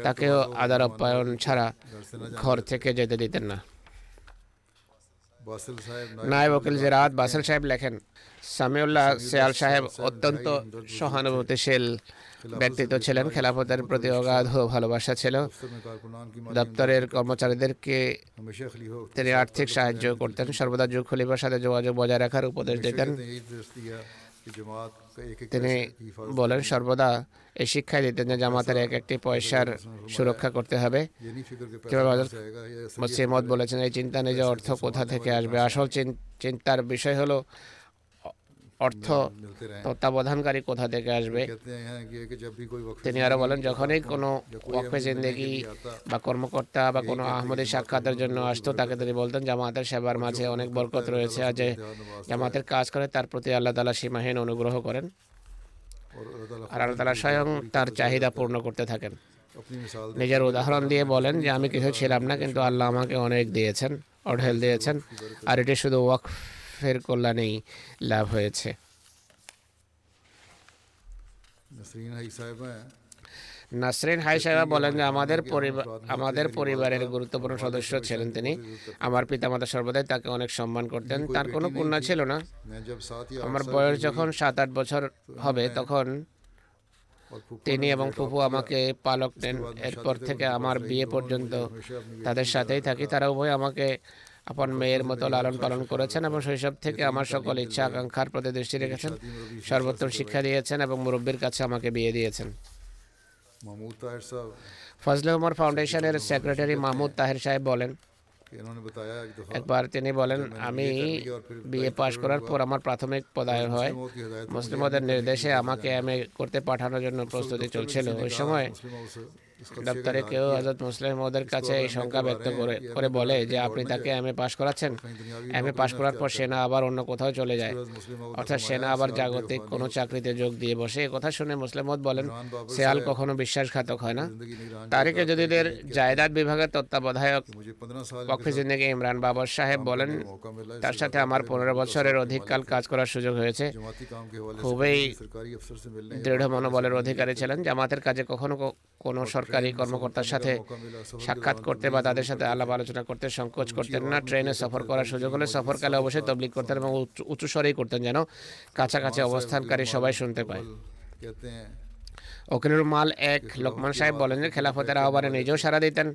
তাকেও আদার আপ্যায়ন ছাড়া ঘর থেকে যেতে দিতেন না। নায়েব ওকিল জেরাত বাসেল সাহেব লেখেন, সামিউল্লাহ সেয়াল সাহেব অত্যন্ত সহানুভূতিশীল ব্যক্তিত্ব ছিলেন খেলাফতের প্রতি অগাধ ভালোবাসা ছিল দপ্তরের কর্মচারীদেরকে তিনি আর্থিক সাহায্য করতেন সর্বদা যুগ খলিফার সাথে যোগাযোগ বজায় রাখার উপদেশ দিতেন তিনি বলেন সর্বদা এই শিক্ষাই দিতেন যে জামাতের এক একটি পয়সার সুরক্ষা করতে হবে মসিমত বলেছেন এই চিন্তা নেই যে অর্থ কোথা থেকে আসবে আসল চিন্তার বিষয় হলো অর্থ তত্ত্বাবধানকারী কোথা থেকে আসবে? তিনি আরও বলেন যখনই কোনো ওয়াকফে জিন্দেগি বা কর্মকর্তা বা কোনো আহমদের সাক্ষাতের জন্য আসতো তাকে তিনি বলতেন জামাতের সেবার মাঝে অনেক বরকত রয়েছে আর যে জামাতের কাজ করে তার প্রতি আল্লাহ তালা সীমাহীন অনুগ্রহ করেন আর আল্লাহ তালা স্বয়ং তার চাহিদা পূর্ণ করতে থাকেন। নিজের উদাহরণ দিয়ে বলেন যে আমি কিছু ছিলাম না কিন্তু আল্লাহ আমাকে অনেক দিয়েছেন অঢেল দিয়েছেন। আর এটি শুধু ওয়াকফ লাভের কল্যাণেই লাভ হয়েছে। নাসরিন হাই সাহেবা বলেন যে আমাদের পরিবার আমাদের পরিবারের গুরুত্বপূর্ণ সদস্য ছিলেন তিনি। আমার পিতামাতা সর্বদাই তাকে অনেক সম্মান করতেন। তার কোনো কন্যা ছিল না। আমার বয়স যখন সাত আট বছর হবে তখন তিনি এবং ফুফু আমাকে পালক নেন এরপর থেকে আমার বিয়ে পর্যন্ত তাদের সাথেই থাকি। তারা উভয় আমাকে আপন মেয়ের মতো লালন পালন করেছেন এবং শৈশব থেকে আমার সকল ইচ্ছা আকাঙ্ক্ষার প্রতি দৃষ্টি রেখেছেন। সর্বোত্তম শিক্ষা দিয়েছেন এবং মুরব্বীর কাছে আমাকে বিয়ে দিয়েছেন। ফজলে উমর ফাউন্ডেশনের সেক্রেটারি মাহমুদ তাহের সাহেব বলেন, একবার তিনি বলেন, আমি বিএ পাশ করার পর আমার প্রাথমিক পদায়ন হয়। মুসলিমদের নির্দেশে আমাকে এম করতে পাঠানোর জন্য প্রস্তুতি চলছিল। ওই সময় ডাক্তারে কেউ হজরত মুসলিম মোদের কাছে এই শঙ্কা ব্যক্ত করে করে বলে যে আপনি তাকে এম এ পাশ করাচ্ছেন এম এ পাশ করার পর সেনা আবার অন্য কোথাও চলে যায়। অর্থাৎ সেনা আবার জাগতিক কোনো চাকরিতে যোগ দিয়ে বসে। এ কথা শুনে মত বলেন সেয়াল কখনো বিশ্বাসঘাতক হয় না। তারিখে যদিদের জায়দাদ বিভাগের তত্ত্বাবধায়ক পক্ষে জিন্দিগি ইমরান বাবর সাহেব বলেন তার সাথে আমার পনেরো বছরের অধিককাল কাজ করার সুযোগ হয়েছে। খুবই দৃঢ় মনোবলের অধিকারী ছিলেন। জামাতের কাজে কখনো কোনো সরকার সরকারি কর্মকর্তার সাথে সাক্ষাৎ করতে বা তাদের সাথে আলাপ আলোচনা করতে সংকোচ করতেন না। ট্রেনে সফর করার সুযোগ হলে সফরকালে অবশ্যই তবলিক করতেন এবং উচ্চস্বরেই স্বরেই করতেন যেন কাছাকাছি অবস্থানকারী সবাই শুনতে পায়। ওকিলুল মাল এক লোকমান সাহেব বলেন যে, খেলাফতের আহ্বানে নিজেও সাড়া দিতেন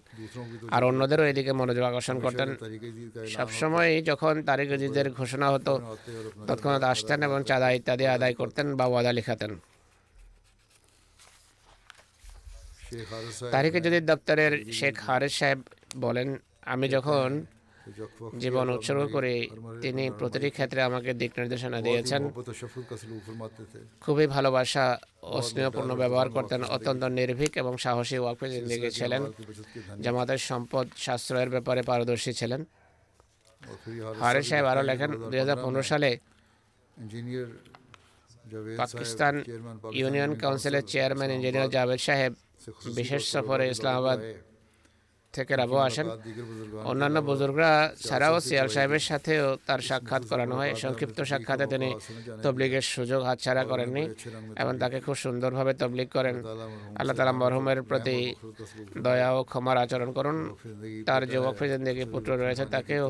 আর অন্যদেরও এদিকে মনোযোগ আকর্ষণ করতেন। সবসময় যখন তারিখ ঘোষণা হতো, তৎক্ষণাৎ আসতেন এবং চাঁদা ইত্যাদি আদায় করতেন বা ওয়াদা লিখাতেন। তারিখে যদি দপ্তরের শেখ হারেস সাহেব বলেন আমি যখন জীবন উৎসর্গ করে তিনি প্রতিটি ক্ষেত্রে আমাকে দিক নির্দেশনা দিয়েছেন। খুবই ভালোবাসা ও স্নেহপূর্ণ ব্যবহার করতেন অত্যন্ত নির্ভীক এবং সাহসী ওয়াকফে জিন্দিগি ছিলেন। জামাতের সম্পদ সাশ্রয়ের ব্যাপারে পারদর্শী ছিলেন। হারে সাহেব আরও লেখেন দুই হাজার পনেরো সালে পাকিস্তান ইউনিয়ন কাউন্সিলের চেয়ারম্যান ইঞ্জিনিয়ার জাভেদ সাহেব বিশেষ সফরে ইসলামাবাদ থেকে রাবো আসেন অন্যান্য বুজুর্গরা ছাড়াও সিয়াল সাহেবের সাথেও তার সাক্ষাৎ করানো হয় সংক্ষিপ্ত সাক্ষাতে তিনি তবলিগের সুযোগ হাতছাড়া করেননি এবং তাকে খুব সুন্দরভাবে তবলিগ করেন আল্লাহ তালা মরহুমের প্রতি দয়া ও ক্ষমার আচরণ করুন তার যে ওয়াকফে পুত্র রয়েছে তাকেও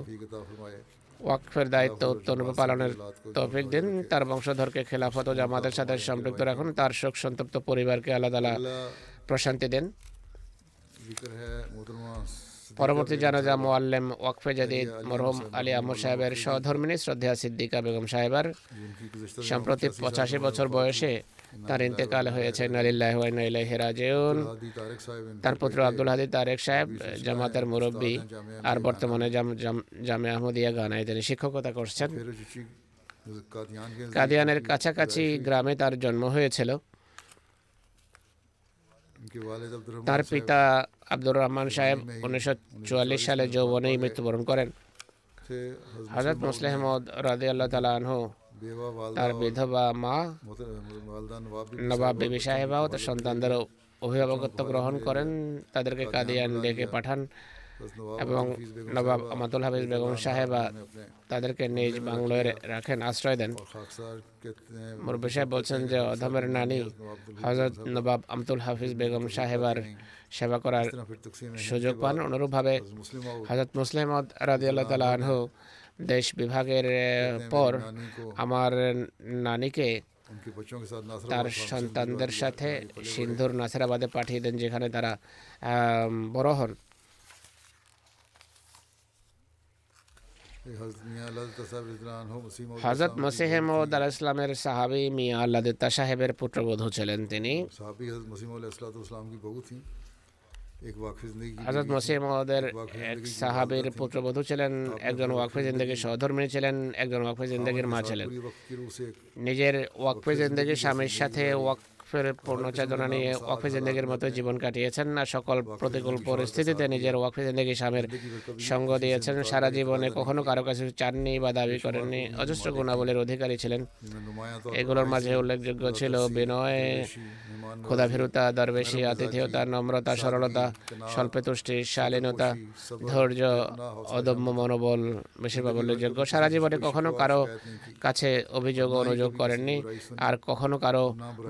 ওয়াকফের দায়িত্ব উত্তরূপে পালনের তফিক দিন তার বংশধরকে খেলাফত ও জামাতের সাথে সম্পৃক্ত রাখুন তার শোক সন্তপ্ত পরিবারকে আল্লাহ তালা প্রশান্তি দেন। পরবর্তী জানাজা মোয়াল্লেম ওয়াকফে জাদিদ মরহম আলী আহমদ সাহেবের সহধর্মিনী শ্রদ্ধা সিদ্দিকা বেগম সাহেবার। সম্প্রতি পঁচাশি বছর বয়সে তার ইন্তেকাল হয়েছে। নালিল্লাহ ইলাইহি হেরাজেউন তার পুত্র আব্দুল হাদি তারেক সাহেব, জামাতের মুরব্বী আর বর্তমানে জামে আহমদিয়া গানায় তিনি শিক্ষকতা করছেন। কাদিয়ানের কাছাকাছি গ্রামে তার জন্ম হয়েছিল। তার পিতা আব্দুর রহমান সাহেব উনিশশো চুয়াল্লিশ সালে যৌবনেই মৃত্যুবরণ করেন। হজরত মুসলেহমদ রাজি আল্লাহ তালাহ তার বিধবা মা নবাব বিবি সাহেবাও তার সন্তানদের অভিভাবকত্ব গ্রহণ করেন তাদেরকে কাদিয়ান ডেকে পাঠান। এবং নবাব আমাদুল হাফিজ বেগম সাহেব তাদেরকে নিজ বাংলোয় রাখেন আশ্রয় দেন। মুরব্বী সাহেব বলছেন যে অধমের নানি হজরত নবাব আমতুল হাফিজ বেগম সাহেবার সেবা করার সুযোগ পান। অনুরূপভাবে হজরত মুসলিম রাজি আল্লাহ তালা আনহু দেশ বিভাগের পর আমার নানিকে তার সন্তানদের সাথে সিন্ধুর নাসিরাবাদে পাঠিয়ে দেন যেখানে তারা বড় হন। হাজরত মসিহ মৌদ আল ইসলামের সাহাবি মিয়া আল্লাদিত্তা সাহেবের পুত্রবধূ ছিলেন তিনি। হজরত মসিহ মহদের এক সাহাবের পুত্রবধূ ছিলেন একজন ওয়াকফে জিন্দগির সহধর্মিনী ছিলেন একজন ওয়াকফে জিন্দগির মা ছিলেন। নিজের ওয়াকফে জিন্দগির স্বামীর সাথে ওয়াক ওয়াকফের পূর্ণ চেতনা নিয়ে ওয়াকফে জিন্দগির মতো জীবন কাটিয়েছেন না সকল প্রতিকূল পরিস্থিতিতে নিজের ওয়াকফে জিন্দগি স্বামীর সঙ্গ দিয়েছেন। সারা জীবনে কখনো কারও কাছে চাননি বা দাবি করেননি। অজস্র গুণাবলীর অধিকারী ছিলেন। এগুলোর মাঝে উল্লেখযোগ্য ছিল বিনয় ক্ষুদাভীরুতা দরবেশী আতিথেয়তা নম্রতা সরলতা স্বল্পে তুষ্টি শালীনতা ধৈর্য অদম্য মনোবল বেশিরভাগ উল্লেখযোগ্য। সারা জীবনে কখনো কারও কাছে অভিযোগ অনুযোগ করেননি আর কখনো কারও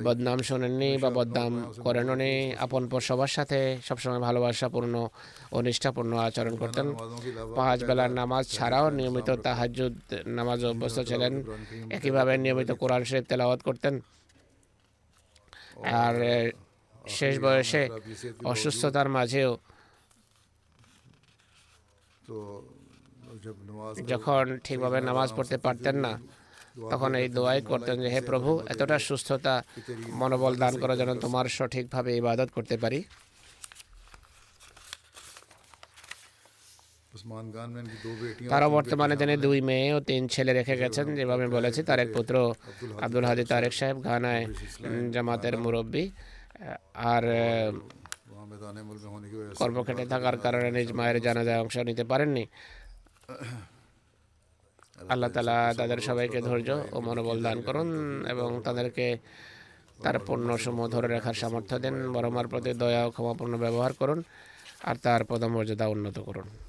বদনাম শোনেননি বা বদনাম করেননি। আপন পর সবার সাথে সবসময় ভালোবাসাপূর্ণ ও নিষ্ঠাপূর্ণ আচরণ করতেন। পাঁচ বেলার নামাজ ছাড়াও নিয়মিত তাহাজুদ নামাজ অভ্যস্ত ছিলেন। একইভাবে নিয়মিত কোরআন শরীফ তেলাওয়াত করতেন। আর শেষ বয়সে অসুস্থতার মাঝেও যখন ঠিকভাবে নামাজ পড়তে পারতেন না তখন এই দোয়াই করতেন যে, হে প্রভু, এতটা সুস্থতা, মনোবল দান করার জন্য তোমার সঠিকভাবে ইবাদত করতে পারি। তারা বর্তমানে তিনি দুই মেয়ে ও তিন ছেলে রেখে গেছেন। যেভাবে বলেছি, তার এক পুত্র আব্দুল হাদি তারেক সাহেব ঘানায় জামাতের মুরব্বী। আর কর্মক্ষেত্রে থাকার কারণে নিজ মায়ের জানাজায় অংশ নিতে পারেননি। আল্লাহ তালা তাদের সবাইকে ধৈর্য ও মনোবল দান করুন এবং তাদেরকে তার পণ্য পণ্যসমূহ ধরে রাখার সামর্থ্য দেন বরমার প্রতি দয়া ও ক্ষমাপূর্ণ ব্যবহার করুন আর তার পদমর্যাদা উন্নত করুন।